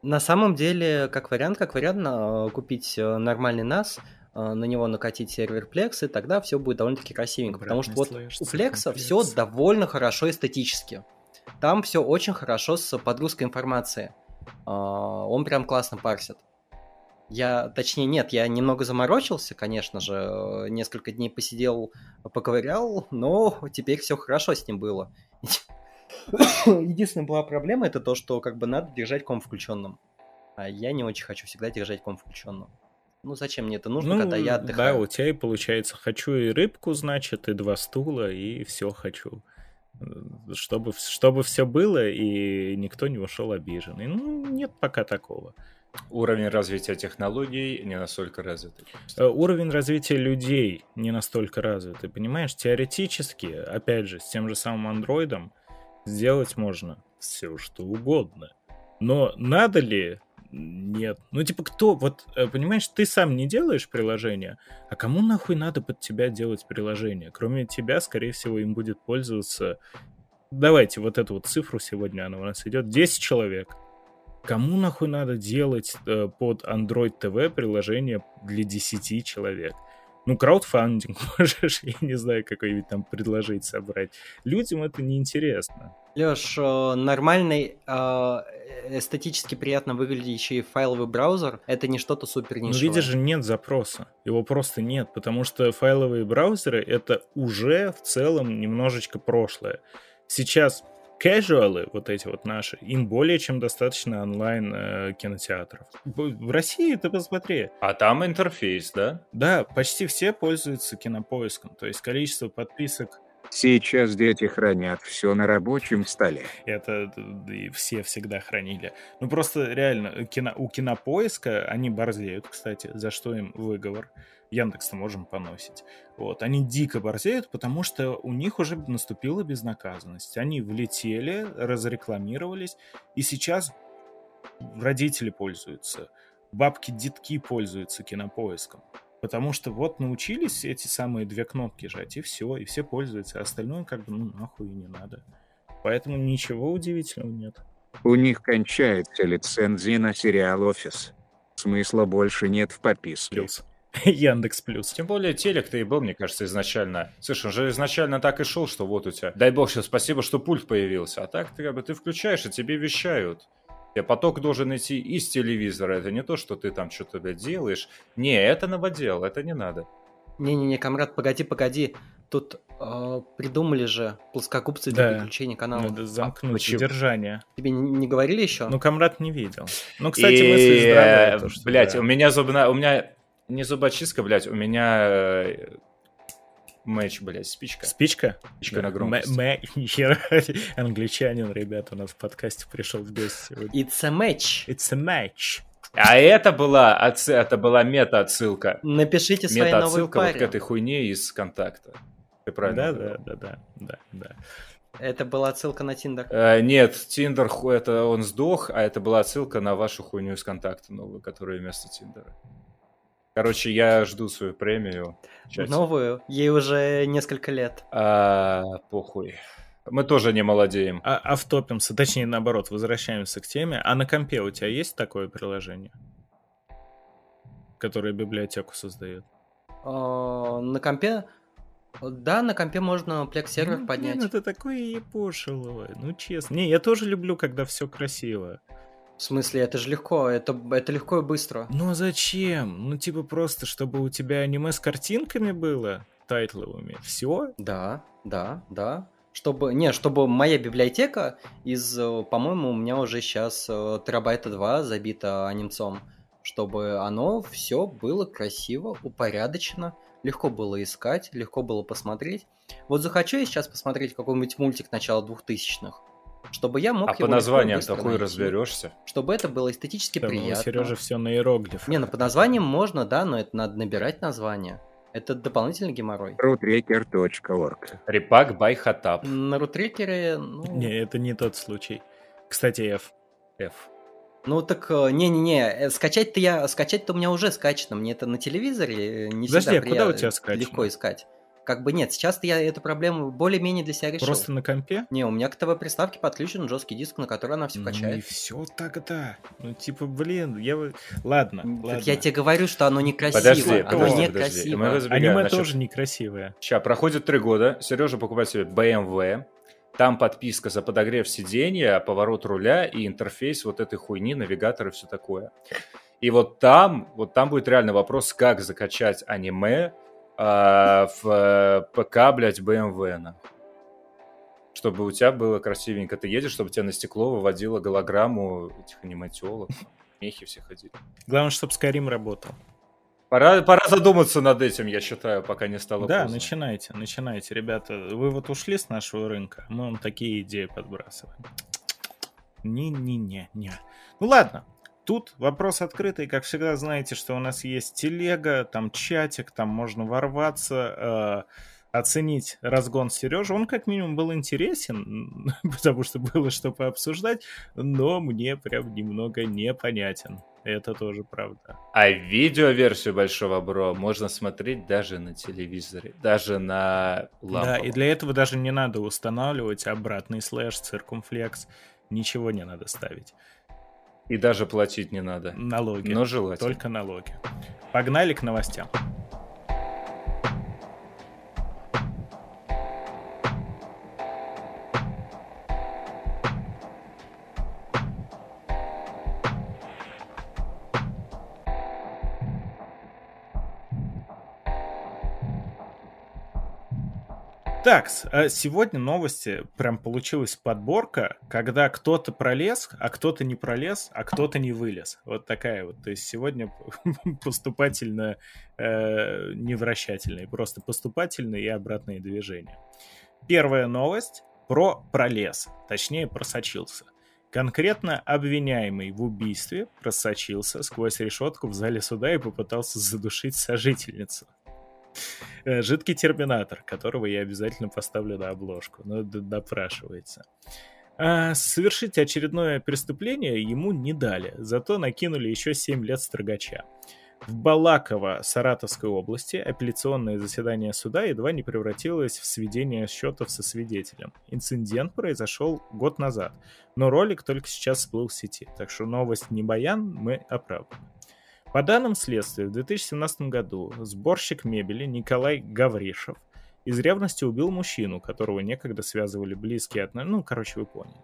На самом деле, как вариант, как вариант, купить э, нормальный NAS, э, на него накатить сервер Plex, и тогда все будет довольно-таки красивенько. Потому что вот у Plex все довольно хорошо эстетически. Там все очень хорошо с подгрузкой информации. А, он прям классно парсит. Я, точнее, нет, я немного заморочился, конечно же, э, несколько дней посидел, поковырял, но теперь все хорошо с ним было. Единственная была проблема, это то, что как бы надо держать ком включенным. А я не очень хочу всегда держать ком включенным. Ну, зачем мне это нужно, ну, когда я отдыхаю? Да, у тебя и получается, хочу и рыбку, значит, и два стула, и все хочу. Чтобы, чтобы все было, и никто не ушел обиженный. Ну, нет пока такого. Уровень развития технологий не настолько развит. Э, уровень развития людей не настолько развит. Ты понимаешь, теоретически, опять же, с тем же самым андроидом сделать можно все что угодно. Но надо ли? Нет. Ну, типа, кто, вот, э, понимаешь, ты сам не делаешь приложение, а кому нахуй надо под тебя делать приложение? Кроме тебя, скорее всего, им будет пользоваться давайте вот эту вот цифру сегодня, она у нас идет, 10 человек. Кому нахуй надо делать э, под Android TV приложение для 10 человек? Ну, краудфандинг можешь, я не знаю, какой-нибудь там предложить собрать. Людям это неинтересно. Леш, э, нормальный, э, эстетически приятно выглядящий файловый браузер — это не что-то супер. Ну, видишь же, нет запроса. Его просто нет, потому что файловые браузеры — это уже в целом немножечко прошлое. Сейчас casual, вот эти вот наши, им более чем достаточно онлайн э, кинотеатров. В России ты посмотри. А там интерфейс, да? Да, почти все пользуются кинопоиском. То есть количество подписок Сейчас дети хранят все на рабочем столе. Это и все всегда хранили. Ну просто реально, кино, у кинопоиска они борзеют, кстати, за что им выговор. Яндекс-то можем поносить. Вот. Они дико борзеют, потому что у них уже наступила безнаказанность. Они влетели, разрекламировались, и сейчас родители пользуются, бабки-детки пользуются кинопоиском. Потому что вот научились эти самые две кнопки жать, и все, и все пользуются, а остальное как бы, ну, нахуй и не надо. Поэтому ничего удивительного нет. У них кончается лицензия на сериал «Офис». Смысла больше нет в подписке. Плюс. Яндекс Плюс. Тем более телек-то и был, мне кажется, изначально. Слушай, он же изначально так и шел, что вот у тебя. Дай бог, сейчас спасибо, что пульт появился. А так ты как бы ты включаешь, и тебе вещают. Тебе поток должен идти из телевизора. Это не то, что ты там что-то делаешь. Не, это новодел, это не надо. Не-не-не, комрад, погоди, погоди. Тут э, придумали же плоскогубцы для да. переключения канала. Надо замкнуть а, содержание. Тебе не, не говорили еще? Ну, комрад не видел. Ну, кстати, и... мысли. То, что блять, да. у меня зубная... У меня не зубочистка, блядь, у меня э, Мэч, блядь, спичка. Спичка? Спичка на громкость. Мэ, англичанин, ребята, у нас в подкасте пришел в гости сегодня. It's a match. It's a match. А это была, это была мета-отсылка. Напишите свои новые Мета-отсылка вот к этой хуйне из контакта. Ты правильно да, да, да, да, да, да. Это была отсылка на Тиндер? Э, нет, Тиндер, это он сдох, а это была отсылка на вашу хуйню из контакта новую, которая вместо Тиндера. Короче, я жду свою премию. Новую? Ей уже несколько лет. А, похуй. Мы тоже не молодеем. А, автопимся, точнее, наоборот, возвращаемся к теме. А на компе у тебя есть такое приложение, которое библиотеку создает? А, на компе да, на компе можно Plex сервер ну, поднять. Блин, это такое епошилово, ну честно. Не, я тоже люблю, когда все красиво. В смысле, это же легко, это, это легко и быстро. Ну а зачем? Ну типа просто, чтобы у тебя аниме с картинками было, тайтловыми, все? Да, да, да. Чтобы, не, чтобы моя библиотека из, э, по-моему, у меня уже сейчас э, терабайта 2 забита анимцом, чтобы оно все было красиво, упорядочено, легко было искать, легко было посмотреть. Вот захочу я сейчас посмотреть какой-нибудь мультик начала двухтысячных, чтобы я мог а по названиям такой найти, разберешься? Чтобы это было эстетически да, приятно. Сережа все на иероглифах. Не, ну по названиям можно, да, но это надо набирать название. Это дополнительный геморрой. Rootrecker.org Репак by Хатап. На рутрекере, ну... Не, это не тот случай. Кстати, F. F. Ну так, э, не-не-не, э, скачать-то я, скачать-то у меня уже скачано, мне это на телевизоре э, не Подожди, всегда а куда у тебя скачано? легко искать. Как бы нет, сейчас я эту проблему более-менее для себя решил. Просто на компе? Не, у меня к ТВ-приставке подключен жесткий диск, на который она все качает. Ну и все тогда. Ну типа, блин, я... Ладно, так ладно. я тебе говорю, что оно некрасиво. Подожди, оно подожди, некрасиво. подожди. Аниме Значит, тоже некрасивое. Сейчас, проходит три года, Сережа покупает себе BMW, там подписка за подогрев сиденья, поворот руля и интерфейс вот этой хуйни, навигатор и все такое. И вот там, вот там будет реально вопрос, как закачать аниме а, в э, ПК, блядь, BMW, на. Чтобы у тебя было красивенько. Ты едешь, чтобы тебя на стекло выводило голограмму этих аниматиолог. Мехи все ходили. Главное, чтобы Skyrim работал. Пора, пора задуматься над этим, я считаю, пока не стало Да, поздно. начинайте, начинайте, ребята. Вы вот ушли с нашего рынка, мы вам такие идеи подбрасываем. Не-не-не-не. Ну ладно, Тут вопрос открытый, как всегда, знаете, что у нас есть телега, там чатик, там можно ворваться, э, оценить разгон Сережи. Он как минимум был интересен, потому что было что пообсуждать, но мне прям немного непонятен. Это тоже правда. А видеоверсию Большого Бро можно смотреть даже на телевизоре, даже на ламповом. Да, и для этого даже не надо устанавливать обратный слэш, циркумфлекс. Ничего не надо ставить. И даже платить не надо. Налоги. Но желательно. Только налоги. Погнали к новостям. Так, а сегодня новости прям получилась подборка, когда кто-то пролез, а кто-то не пролез, а кто-то не вылез. Вот такая вот. То есть сегодня поступательно э, невращательные, просто поступательные и обратные движения. Первая новость про пролез, точнее просочился. Конкретно обвиняемый в убийстве просочился сквозь решетку в зале суда и попытался задушить сожительницу. Э, жидкий терминатор, которого я обязательно поставлю на обложку. Но допрашивается. А совершить очередное преступление ему не дали, зато накинули еще 7 лет строгача. В Балаково Саратовской области апелляционное заседание суда едва не превратилось в сведение счетов со свидетелем. Инцидент произошел год назад, но ролик только сейчас всплыл в сети, так что новость не баян, мы оправданы. По данным следствия, в 2017 году сборщик мебели Николай Гавришев из ревности убил мужчину, которого некогда связывали близкие отношения. Ну, короче, вы поняли.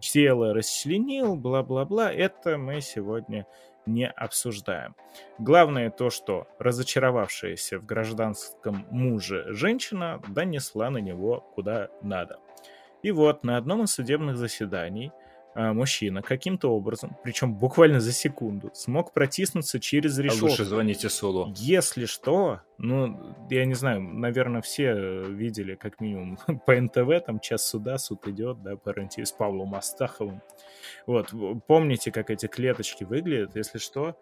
Тело расчленил, бла-бла-бла. Это мы сегодня не обсуждаем. Главное то, что разочаровавшаяся в гражданском муже женщина донесла на него куда надо. И вот на одном из судебных заседаний мужчина каким-то образом, причем буквально за секунду, смог протиснуться через решетку. А лучше звоните Солу. Если что, ну, я не знаю, наверное, все видели, как минимум, по НТВ, там час суда, суд идет, да, по РНТ с Павлом Астаховым. Вот, помните, как эти клеточки выглядят, если что,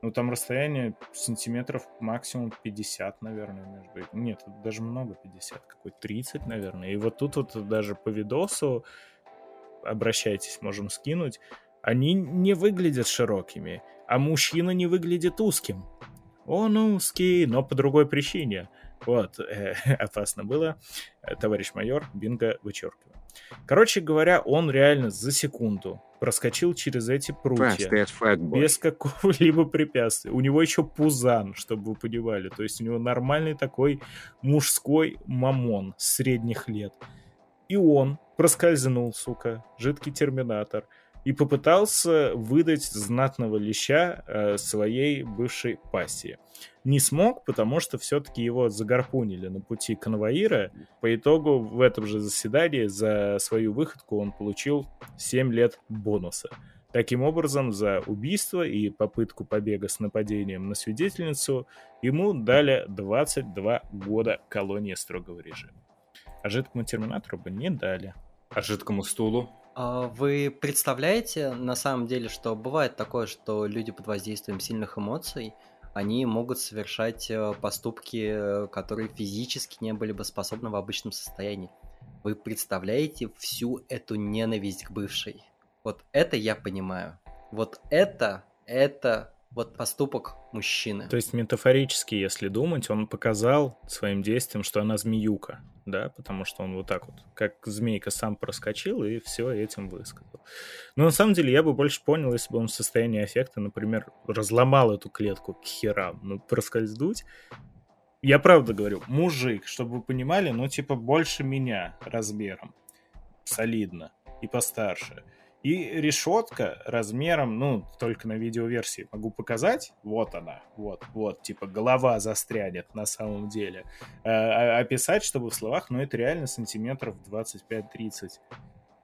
ну, там расстояние сантиметров максимум 50, наверное, между... Нет, даже много 50, какой 30, наверное. И вот тут вот даже по видосу обращайтесь, можем скинуть, они не выглядят широкими, а мужчина не выглядит узким. Он узкий, но по другой причине. Вот, э, опасно было. Товарищ майор, бинго, вычеркиваю. Короче говоря, он реально за секунду проскочил через эти прутья без какого-либо препятствия. У него еще пузан, чтобы вы понимали. То есть у него нормальный такой мужской мамон средних лет. И он проскользнул, сука, жидкий терминатор, и попытался выдать знатного леща э, своей бывшей пассии. Не смог, потому что все-таки его загарпунили на пути конвоира. По итогу в этом же заседании за свою выходку он получил 7 лет бонуса. Таким образом, за убийство и попытку побега с нападением на свидетельницу ему дали 22 года колонии строгого режима. А жидкому терминатору бы не дали. А жидкому стулу? А вы представляете, на самом деле, что бывает такое, что люди под воздействием сильных эмоций, они могут совершать э, поступки, которые физически не были бы способны в обычном состоянии. Вы представляете всю эту ненависть к бывшей? Вот это я понимаю. Вот это, это вот поступок мужчины. То есть метафорически, если думать, он показал своим действием, что она змеюка, да, потому что он вот так вот, как змейка сам проскочил и все этим высказал. Но на самом деле я бы больше понял, если бы он в состоянии аффекта, например, разломал эту клетку к херам, ну, проскользнуть. Я правда говорю, мужик, чтобы вы понимали, ну, типа, больше меня размером. Солидно. И постарше. И решетка размером, ну, только на видеоверсии могу показать. Вот она, вот, вот, типа голова застрянет на самом деле. А, описать, чтобы в словах, ну, это реально сантиметров 25-30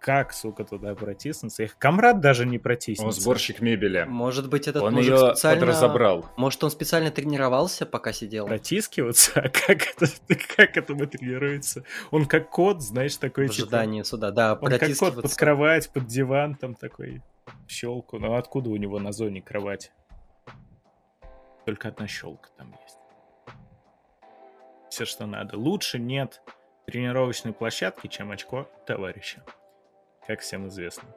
как, сука, туда протиснуться? Их комрад даже не протиснется. Он сборщик мебели. Может быть, этот он ее специально... разобрал. Может, он специально тренировался, пока сидел? Протискиваться? А как это, как это тренируется? Он как кот, знаешь, такой... В типа... ожидании суда, да, Он как кот под кровать, под диван, там такой щелку. Ну, откуда у него на зоне кровать? Только одна щелка там есть. Все, что надо. Лучше нет тренировочной площадки, чем очко товарища как всем известно.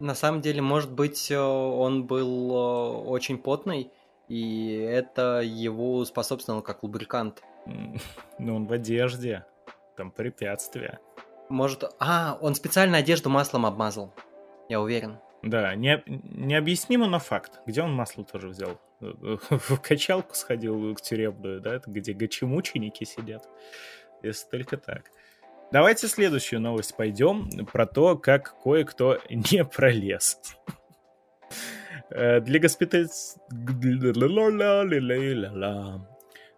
На самом деле, может быть, э, он был э, очень потный, и это его способствовало как лубрикант. Ну, он в одежде. Там препятствия. Может... А, он специально одежду маслом обмазал. Я уверен. Да, не, необъяснимо, но факт. Где он масло тоже взял? В качалку сходил к тюремную, да? Где гачемученики сидят. Если только так. Давайте следующую новость пойдем про то, как кое-кто не пролез. Э, для госпитализ...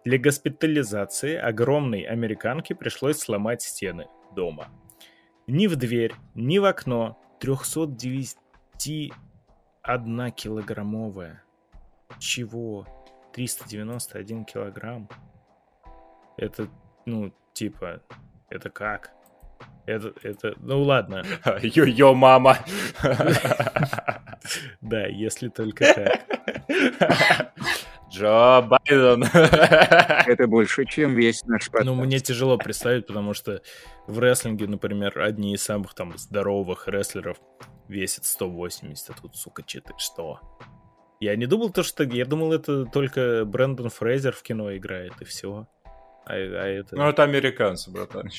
Для госпитализации огромной американке пришлось сломать стены дома. Ни в дверь, ни в окно 391 килограммовая. Чего? 391 килограмм? Это, ну, типа, это как? Это, это, ну ладно. Йо-йо, мама. Да, если только так. Джо Байден. Это больше, чем весь наш подкаст. Ну, мне тяжело представить, потому что в рестлинге, например, одни из самых там здоровых рестлеров весят 180, а тут, сука, 4, что? Я не думал то, что... Я думал, это только Брэндон Фрейзер в кино играет, и все. А, а это... Ну, это американцы, братан.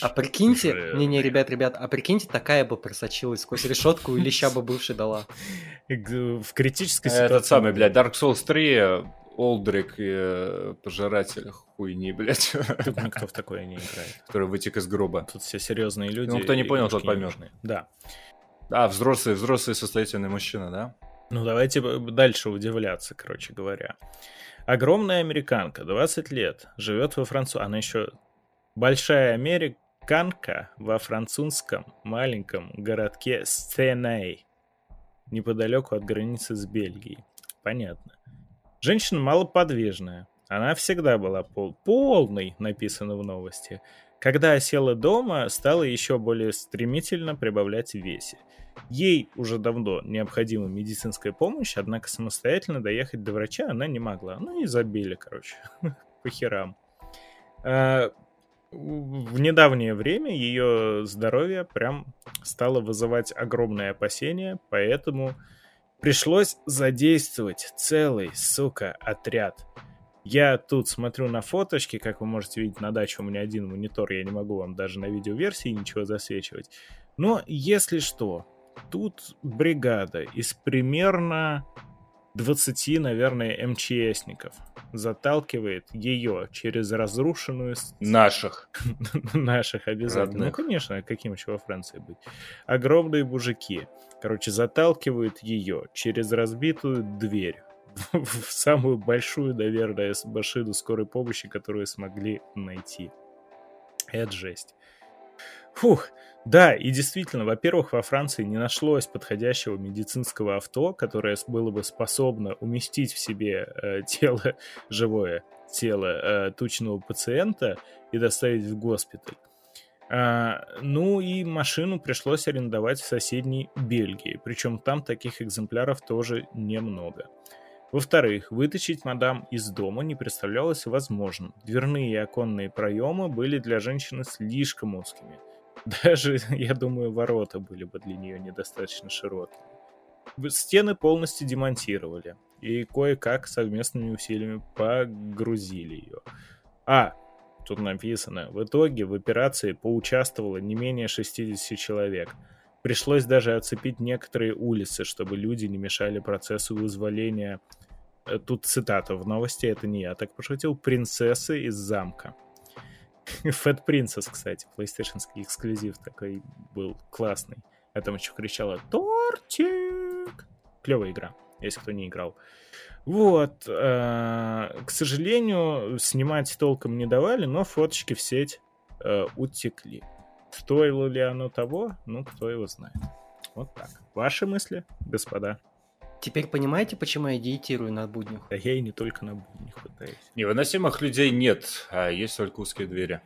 А прикиньте, не-не, ребят, ребят, а прикиньте, такая бы просочилась сквозь решетку или ща бы бывший дала. В критической ситуации. Этот самый, блядь, Dark Souls 3, Олдрик и э, Пожиратель хуйни, блядь. Тут никто в такое не играет. Который вытек из гроба. Тут все серьезные люди. Ну, кто не понял, тот поймет. Да. А, взрослый, взрослый состоятельный мужчина, да? Ну, давайте дальше удивляться, короче говоря. Огромная американка, 20 лет, живет во Франции. Она еще большая американка во французском маленьком городке Стеней, неподалеку от границы с Бельгией. Понятно. Женщина малоподвижная. Она всегда была пол полной, написано в новости. Когда села дома, стала еще более стремительно прибавлять в весе. Ей уже давно необходима медицинская помощь, однако самостоятельно доехать до врача она не могла. Ну и забили, короче, по херам. А, в недавнее время ее здоровье прям стало вызывать огромные опасения, поэтому пришлось задействовать целый, сука, отряд. Я тут смотрю на фоточки, как вы можете видеть, на даче у меня один монитор, я не могу вам даже на видеоверсии ничего засвечивать. Но если что, Тут бригада из примерно 20, наверное, МЧСников заталкивает ее через разрушенную... Наших. Наших обязательно. Ну, Родных. Ну, конечно, каким еще во Франции быть. Огромные мужики. Короче, заталкивают ее через разбитую дверь в самую большую, наверное, машину скорой помощи, которую смогли найти. Это жесть. Фух, да, и действительно, во-первых, во Франции не нашлось подходящего медицинского авто, которое было бы способно уместить в себе э, тело, живое тело э, тучного пациента и доставить в госпиталь. А, ну и машину пришлось арендовать в соседней Бельгии, причем там таких экземпляров тоже немного. Во-вторых, вытащить мадам из дома не представлялось возможным. Дверные и оконные проемы были для женщины слишком узкими. Даже, я думаю, ворота были бы для нее недостаточно широкими. Стены полностью демонтировали и кое-как совместными усилиями погрузили ее. А, тут написано, в итоге в операции поучаствовало не менее 60 человек. Пришлось даже оцепить некоторые улицы, чтобы люди не мешали процессу вызволения. Э, тут цитата в новости, это не я так пошутил, принцессы из замка. Fat Princess, кстати, PlayStation эксклюзив такой был классный. Я там еще кричала «Тортик!» Клевая игра, если кто не играл. Вот. Э, к сожалению, снимать толком не давали, но фоточки в сеть э, утекли. Стоило ли оно того? Ну, кто его знает. Вот так. Ваши мысли, господа? Теперь понимаете, почему я диетирую на буднях? А я и не только на буднях пытаюсь. Невыносимых людей нет, а есть только узкие двери.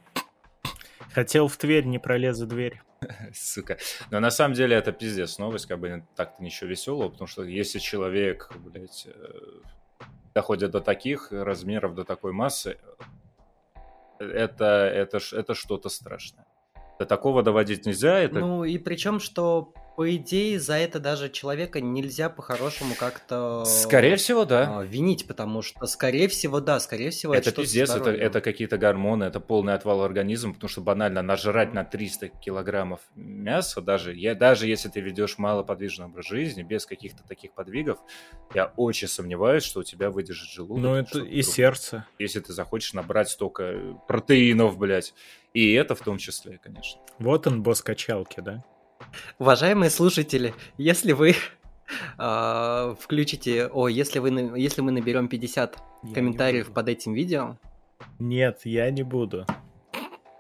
Хотел в Тверь, не пролез за дверь. Сука. Но на самом деле это пиздец новость, как бы так-то ничего веселого, потому что если человек, блядь, э, доходит до таких размеров, до такой массы, это, это, это что-то страшное. До такого доводить нельзя. Это... Ну и причем, что по идее, за это даже человека нельзя по-хорошему как-то... Скорее всего, да. А, винить, потому что, скорее всего, да, скорее всего, это, это пиздец, это, это какие-то гормоны, это полный отвал организма, потому что банально нажрать на 300 килограммов мяса, даже, я, даже если ты ведешь малоподвижный образ жизни, без каких-то таких подвигов, я очень сомневаюсь, что у тебя выдержит желудок. Ну, это и сердце. Если ты захочешь набрать столько протеинов, блядь. И это в том числе, конечно. Вот он, босс качалки, да? Уважаемые слушатели, если вы э, включите, о, если вы, если мы наберем 50 я комментариев под этим видео. Нет, я не буду.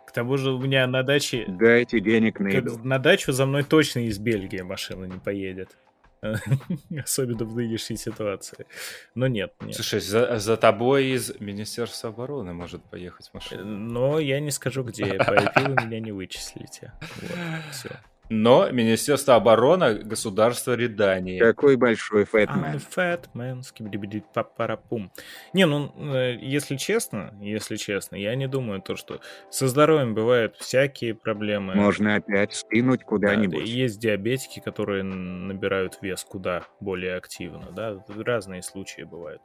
К тому же у меня на даче... Дайте денег на еду. На дачу за мной точно из Бельгии машина не поедет. Особенно в нынешней ситуации. Но нет, нет. Слушай, за, за тобой из Министерства обороны может поехать машина. Но я не скажу, где. По IP вы меня не вычислите. Вот, все. Но Министерство обороны государство Редания. Какой большой Фэтмен. Фэтмен, папарапум. Не, ну, э, если честно, если честно, я не думаю то, что со здоровьем бывают всякие проблемы. Можно опять скинуть куда-нибудь. Да, есть диабетики, которые набирают вес куда более активно, да, разные случаи бывают.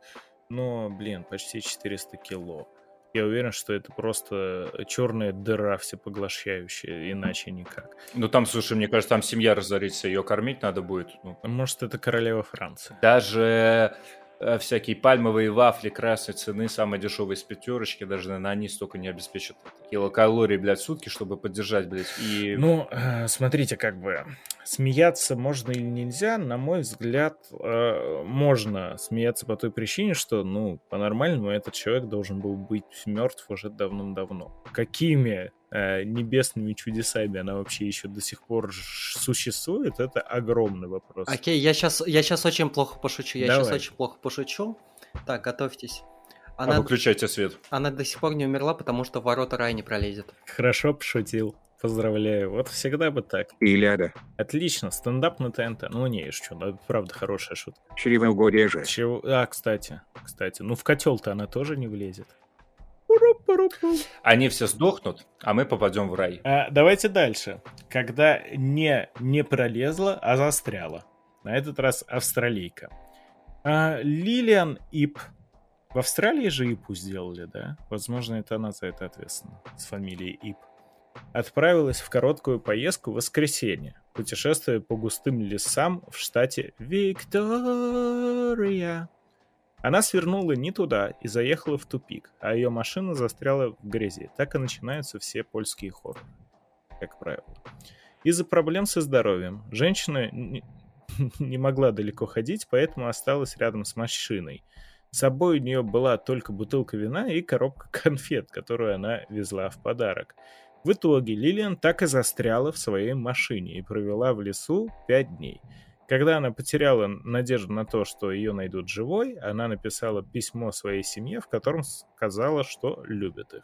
Но, блин, почти 400 кило. Я уверен, что это просто черная дыра всепоглощающая, иначе никак. Ну там, слушай, мне кажется, там семья разорится, ее кормить надо будет. Ну. Может, это королева Франции. Даже Э, всякие пальмовые вафли красной цены, самые дешевые из пятерочки, даже, наверное, они столько не обеспечат килокалорий, блядь, в сутки, чтобы поддержать, блядь, и... Ну, э, смотрите, как бы, смеяться можно или нельзя, на мой взгляд, э, можно смеяться по той причине, что, ну, по-нормальному этот человек должен был быть мертв уже давным-давно. Какими э, небесными чудесами она вообще еще до сих пор существует, это огромный вопрос. Окей, я сейчас, я сейчас очень плохо пошучу. Я Давай. сейчас очень плохо пошучу. Так, готовьтесь. Она, а выключайте свет. Она до сих пор не умерла, потому что ворота рая не пролезет. Хорошо пошутил. Поздравляю. Вот всегда бы так. Иляда. Отлично. Стендап на ТНТ. Ну, не, что, да, правда хорошая шутка. Чревоугодие же. Чего? А, кстати, кстати. Ну, в котел-то она тоже не влезет. Они все сдохнут, а мы попадем в рай. А, давайте дальше. Когда не, не пролезла, а застряла. На этот раз австралийка. А, Лилиан Ип. В Австралии же Ипу сделали, да? Возможно, это она за это ответственна. С фамилией Ип. Отправилась в короткую поездку в воскресенье, путешествуя по густым лесам в штате Виктория. Она свернула не туда и заехала в тупик, а ее машина застряла в грязи. Так и начинаются все польские хорроры, как правило. Из-за проблем со здоровьем женщина не могла далеко ходить, поэтому осталась рядом с машиной. С собой у нее была только бутылка вина и коробка конфет, которую она везла в подарок. В итоге Лилиан так и застряла в своей машине и провела в лесу пять дней – когда она потеряла надежду на то, что ее найдут живой, она написала письмо своей семье, в котором сказала, что любит их.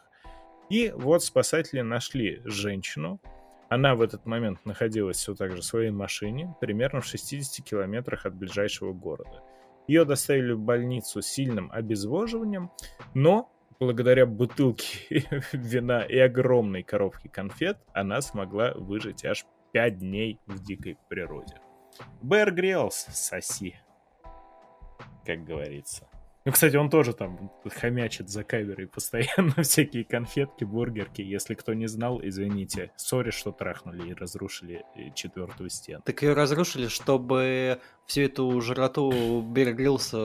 И вот спасатели нашли женщину. Она в этот момент находилась все так же в своей машине, примерно в 60 километрах от ближайшего города. Ее доставили в больницу с сильным обезвоживанием, но благодаря бутылке вина и огромной коробке конфет она смогла выжить аж 5 дней в дикой природе. Бэр Гриллс, соси. Как говорится. Ну, кстати, он тоже там хомячит за камерой постоянно всякие конфетки, бургерки. Если кто не знал, извините. Сори, что трахнули и разрушили э, четвертую стену. Так ее разрушили, чтобы всю эту жрату Бэр Гриллса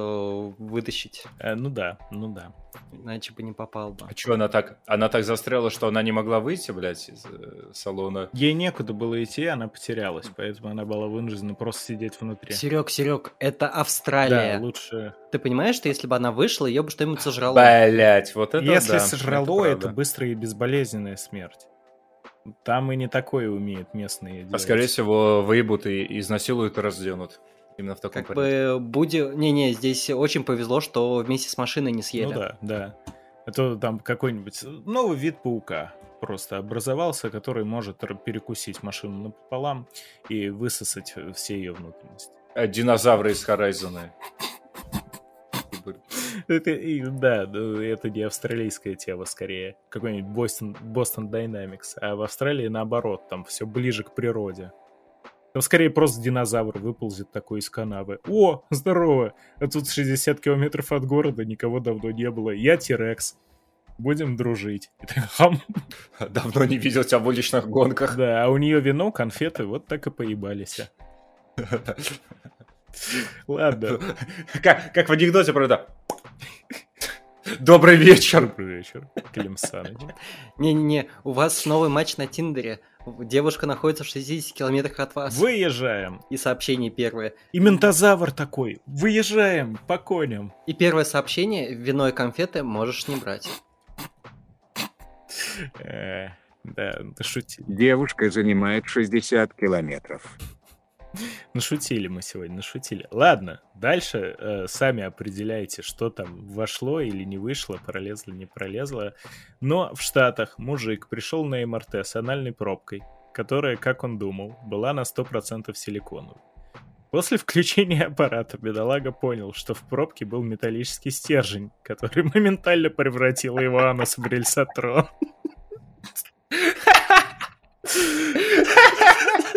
вытащить. Э, ну да, ну да. Иначе бы не попал бы. А что, она так, она так застряла, что она не могла выйти, блядь, из э, салона? Ей некуда было идти, она потерялась, поэтому она была вынуждена просто сидеть внутри. Серег, Серег, это Австралия. Да, лучше... Ты понимаешь, что если бы она вышла, ее бы что-нибудь сожрало? Блять, вот это Если да, сожрало, это, это быстрая и безболезненная смерть. Там и не такое умеют местные делать. А скорее всего, выебут и изнасилуют и разденут. Именно в таком как порядке. бы Буди... Не-не, здесь очень повезло, что вместе с машиной не съели. Ну да, да. А то там какой-нибудь новый вид паука просто образовался, который может перекусить машину напополам и высосать все ее внутренности. А динозавры из Хорайзона. Это, и, да, ну, это не австралийская тема, скорее. Какой-нибудь Boston, Boston Dynamics. А в Австралии наоборот, там все ближе к природе. Там скорее просто динозавр выползет такой из канавы. О, здорово! А тут 60 километров от города, никого давно не было. Я Тирекс. Будем дружить. Давно не видел тебя в уличных гонках. Да, а у нее вино, конфеты, вот так и поебались. Ладно. Как, как в анекдоте, правда. Добрый вечер. Добрый вечер, Клим Не-не-не, у вас новый матч на Тиндере. Девушка находится в 60 километрах от вас. Выезжаем. И сообщение первое. И ментозавр такой. Выезжаем по коням. И первое сообщение. Вино и конфеты можешь не брать. Э, да, шути. Девушка занимает 60 километров. Нашутили мы сегодня, нашутили. Ладно, дальше э, сами определяйте, что там вошло или не вышло, пролезло, не пролезло. Но в Штатах мужик пришел на МРТ с анальной пробкой, которая, как он думал, была на 100% силиконовой. После включения аппарата бедолага понял, что в пробке был металлический стержень, который моментально превратил его анус в рельсотрон.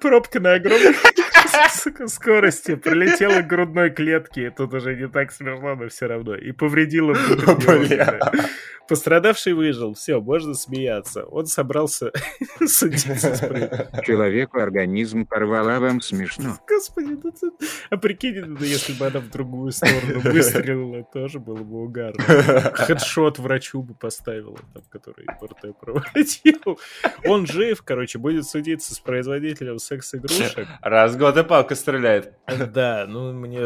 Пробка на огромной скорости пролетела к грудной клетке. Тут уже не так смешно, но все равно. И повредила Пострадавший выжил. Все, можно смеяться. Он собрался судиться с Человеку организм порвала вам смешно. Господи, ну ты... А прикинь, ну, если бы она в другую сторону выстрелила, тоже было бы угарно. Хедшот врачу бы поставила, там, который МРТ проводил. Он жив, короче, будет судиться с производителем секс-игрушек. Раз в год и палка стреляет. Да, ну мне...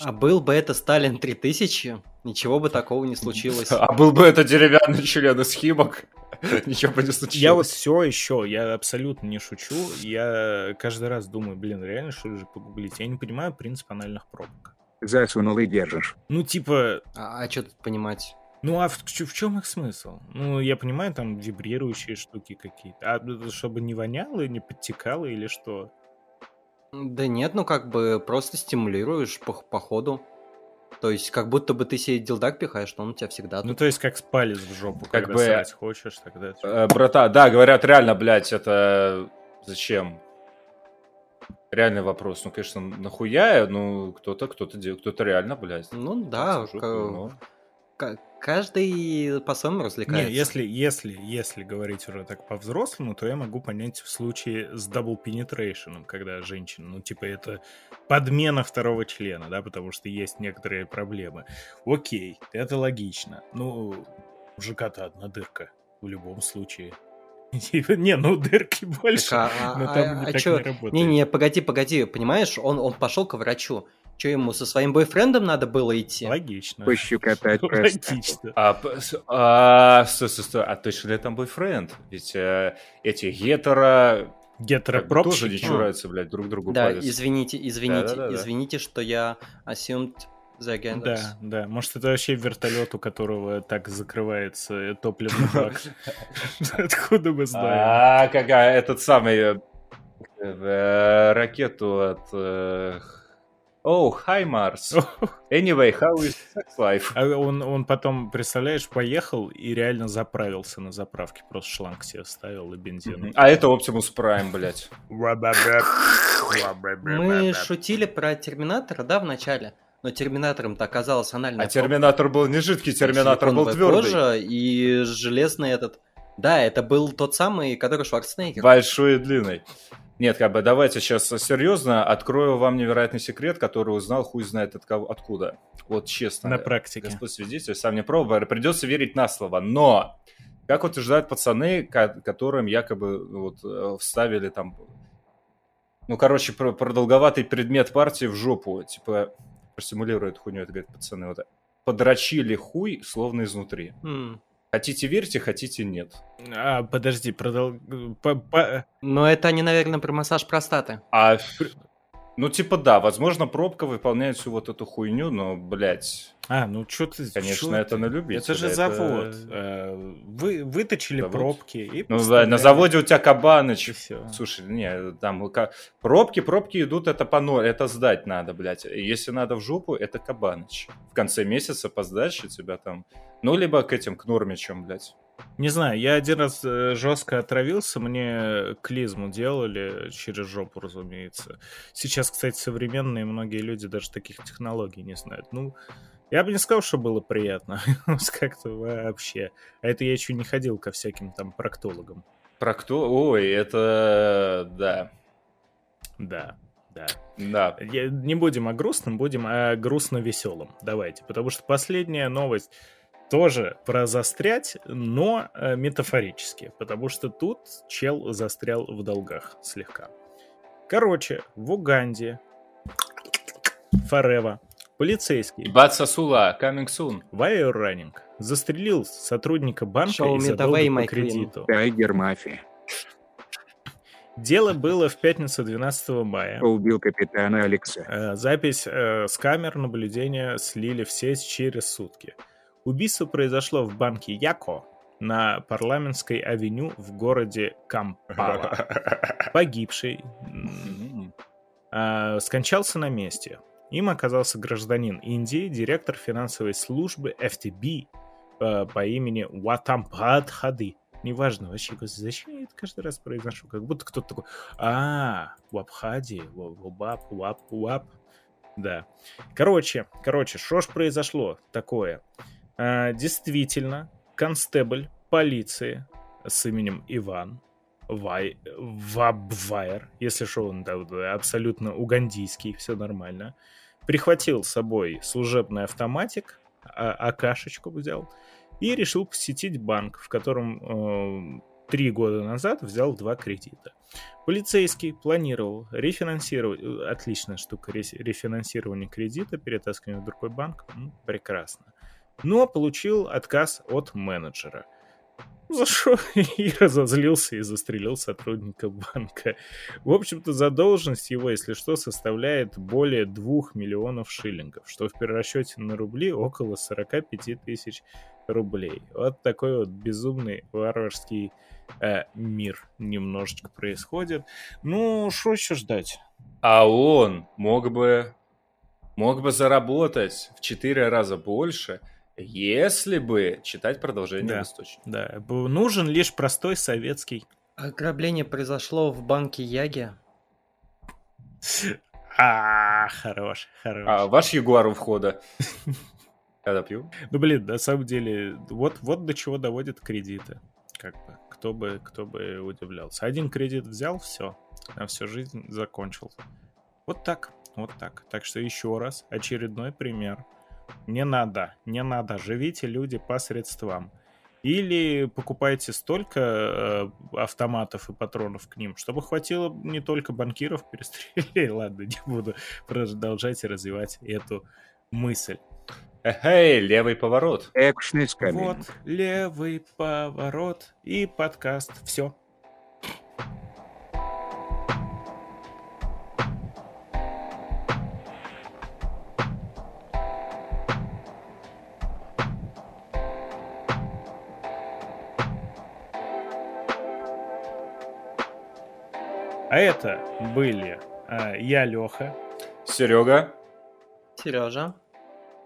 А был бы это Сталин 3000, ничего бы такого не случилось. А был бы это деревянный член из химок, ничего бы не случилось. Я вот все еще, я абсолютно не шучу, я каждый раз думаю, блин, реально что же погуглить? Я не понимаю принцип анальных пробок. Засунул и держишь. Ну, типа... А, а что тут понимать? Ну, а в, в чем их смысл? Ну, я понимаю, там вибрирующие штуки какие-то. А чтобы не воняло, не подтекало или что? Да нет, ну как бы просто стимулируешь по, по ходу. То есть, как будто бы ты себе дилдак пихаешь, но он у тебя всегда Ну, то есть, как спалец в жопу, как когда бы, срать хочешь, тогда... Э, брата, да, говорят, реально, блядь, это... Зачем? Реальный вопрос. Ну, конечно, нахуя? Ну, кто-то, кто-то, кто-то реально, блядь. Ну, да, к... но каждый по-своему развлекается. Не, если, если, если говорить уже так по-взрослому, то я могу понять в случае с double penetration, когда женщина, ну, типа, это подмена второго члена, да, потому что есть некоторые проблемы. Окей, это логично. Ну, у мужика-то одна дырка в любом случае. Не, ну дырки больше, так, а, но там а, не а так чё? не работает. Не-не, погоди, погоди, понимаешь, он, он пошел к врачу, что ему со своим бойфрендом надо было идти? Логично. Пощекотать Логично. А, а, стой, стой, стой, а точно ли там бойфренд? Ведь э, эти гетеро... Гетеропропщики. Тоже не чураются, блядь, друг другу Да, палец. извините, извините, да, да, да, извините, что я assumed the genders. Да, да, может это вообще вертолет, у которого так закрывается топливный бак. Откуда мы знаем? А, какая, этот самый э, э, ракету от Oh, hi, Mars. Anyway, how is sex life? А он, он потом, представляешь, поехал и реально заправился на заправке. Просто шланг себе ставил и бензин. А это Optimus Prime, блядь. Мы шутили про Терминатора, да, в начале? Но Терминатором-то оказалось анальная А Терминатор был не жидкий, Терминатор был твердый. Кожа и железный этот... Да, это был тот самый, который Шварценеггер. Большой и длинный. Нет, как бы давайте сейчас серьезно. Открою вам невероятный секрет, который узнал хуй знает от кого, откуда. Вот честно. На практике. Господь свидетель, сам не пробовал. Придется верить на слово. Но, как утверждают пацаны, которым якобы вот э, вставили там... Ну, короче, продолговатый предмет партии в жопу. Типа, простимулирует хуйню, это говорят пацаны. Вот, подрочили хуй, словно изнутри. Mm. Хотите верьте, хотите нет. А, подожди, продол... По, по... Но это не, наверное, про массаж простаты. А, ну, типа, да, возможно, пробка выполняет всю вот эту хуйню, но, блядь... А, ну что ты... Конечно, чё это ты? на любителя. Это же завод. Это... Вы выточили завод? пробки и... Ну да, на заводе у тебя кабаныч. все. Слушай, не, там пробки, пробки идут, это по ноль, это сдать надо, блядь. Если надо в жопу, это кабаныч. В конце месяца по сдаче тебя там... Ну, либо к этим, к нормичам, блядь. Не знаю, я один раз э, жестко отравился, мне клизму делали через жопу, разумеется. Сейчас, кстати, современные многие люди даже таких технологий не знают. Ну, я бы не сказал, что было приятно. Как-то вообще. А это я еще не ходил ко всяким там проктологам. Прокто... Ой, это... Да. Да. Да. Да. Не будем о грустном, будем о грустно-веселом. Давайте. Потому что последняя новость тоже про застрять, но э, метафорически, потому что тут чел застрял в долгах слегка. Короче, в Уганде Форева полицейский Бат Сула, coming soon. Wire Running застрелил сотрудника банка из-за долга по кредиту. Тайгер Мафия. Дело было в пятницу 12 мая. Убил капитана Алекса. Э, запись э, с камер наблюдения слили в сеть через сутки. Убийство произошло в банке Яко на парламентской авеню в городе Кампала. Погибший э, скончался на месте. Им оказался гражданин Индии, директор финансовой службы FTB э, по имени Ватампад Хади. Неважно вообще, зачем я это каждый раз произношу? Как будто кто-то такой, а, Вапхади, Вабап, Вап, Вап. Да. Короче, короче, что ж произошло такое? А, действительно, констебль полиции с именем Иван Вай, Вабвайер, если что, он да, абсолютно угандийский, все нормально, прихватил с собой служебный автоматик, а, акашечку взял, и решил посетить банк, в котором э, три года назад взял два кредита. Полицейский планировал рефинансировать, э, отличная штука, рефинансирование кредита, перетаскивание в другой банк, ну, прекрасно но получил отказ от менеджера. За что и разозлился и застрелил сотрудника банка. В общем-то, задолженность его, если что, составляет более 2 миллионов шиллингов, что в перерасчете на рубли около 45 тысяч рублей. Вот такой вот безумный варварский э, мир немножечко происходит. Ну, что еще ждать? А он мог бы, мог бы заработать в 4 раза больше – если бы читать продолжение да, в источнике. Да, нужен лишь простой советский. Ограбление произошло в банке Яги. А, хорош, хорош. А ваш Ягуар у входа. Когда пью? Ну, блин, на самом деле, вот, вот до чего доводят кредиты. Как бы, кто бы, кто бы удивлялся. Один кредит взял, все, на всю жизнь закончил. Вот так, вот так. Так что еще раз, очередной пример не надо, не надо. Живите люди по средствам. Или покупайте столько э, автоматов и патронов к ним, чтобы хватило не только банкиров перестрелять. Ладно, не буду продолжать и развивать эту мысль. Эй, левый поворот. Экшный Вот, левый поворот и подкаст. Все. Это были а, я, Леха. Серега. Сережа.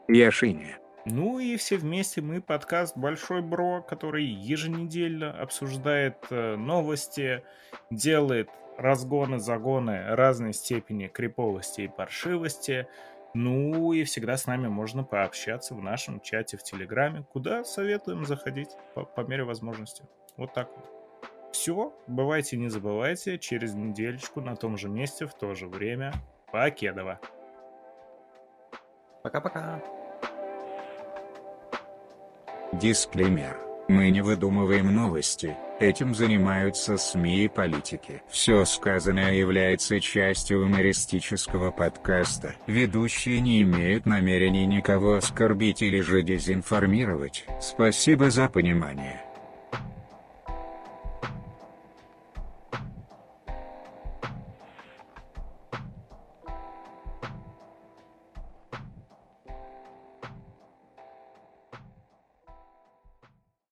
Я Шиня. Ну и все вместе мы подкаст Большой Бро, который еженедельно обсуждает э, новости, делает разгоны, загоны разной степени криповости и паршивости. Ну и всегда с нами можно пообщаться в нашем чате в Телеграме, куда советуем заходить по, по мере возможности. Вот так вот. Все, бывайте, не забывайте, через недельку на том же месте в то же время. Покедово. Пока-пока. Дисклеймер. Мы не выдумываем новости, этим занимаются СМИ и политики. Все сказанное является частью юмористического подкаста. Ведущие не имеют намерения никого оскорбить или же дезинформировать. Спасибо за понимание.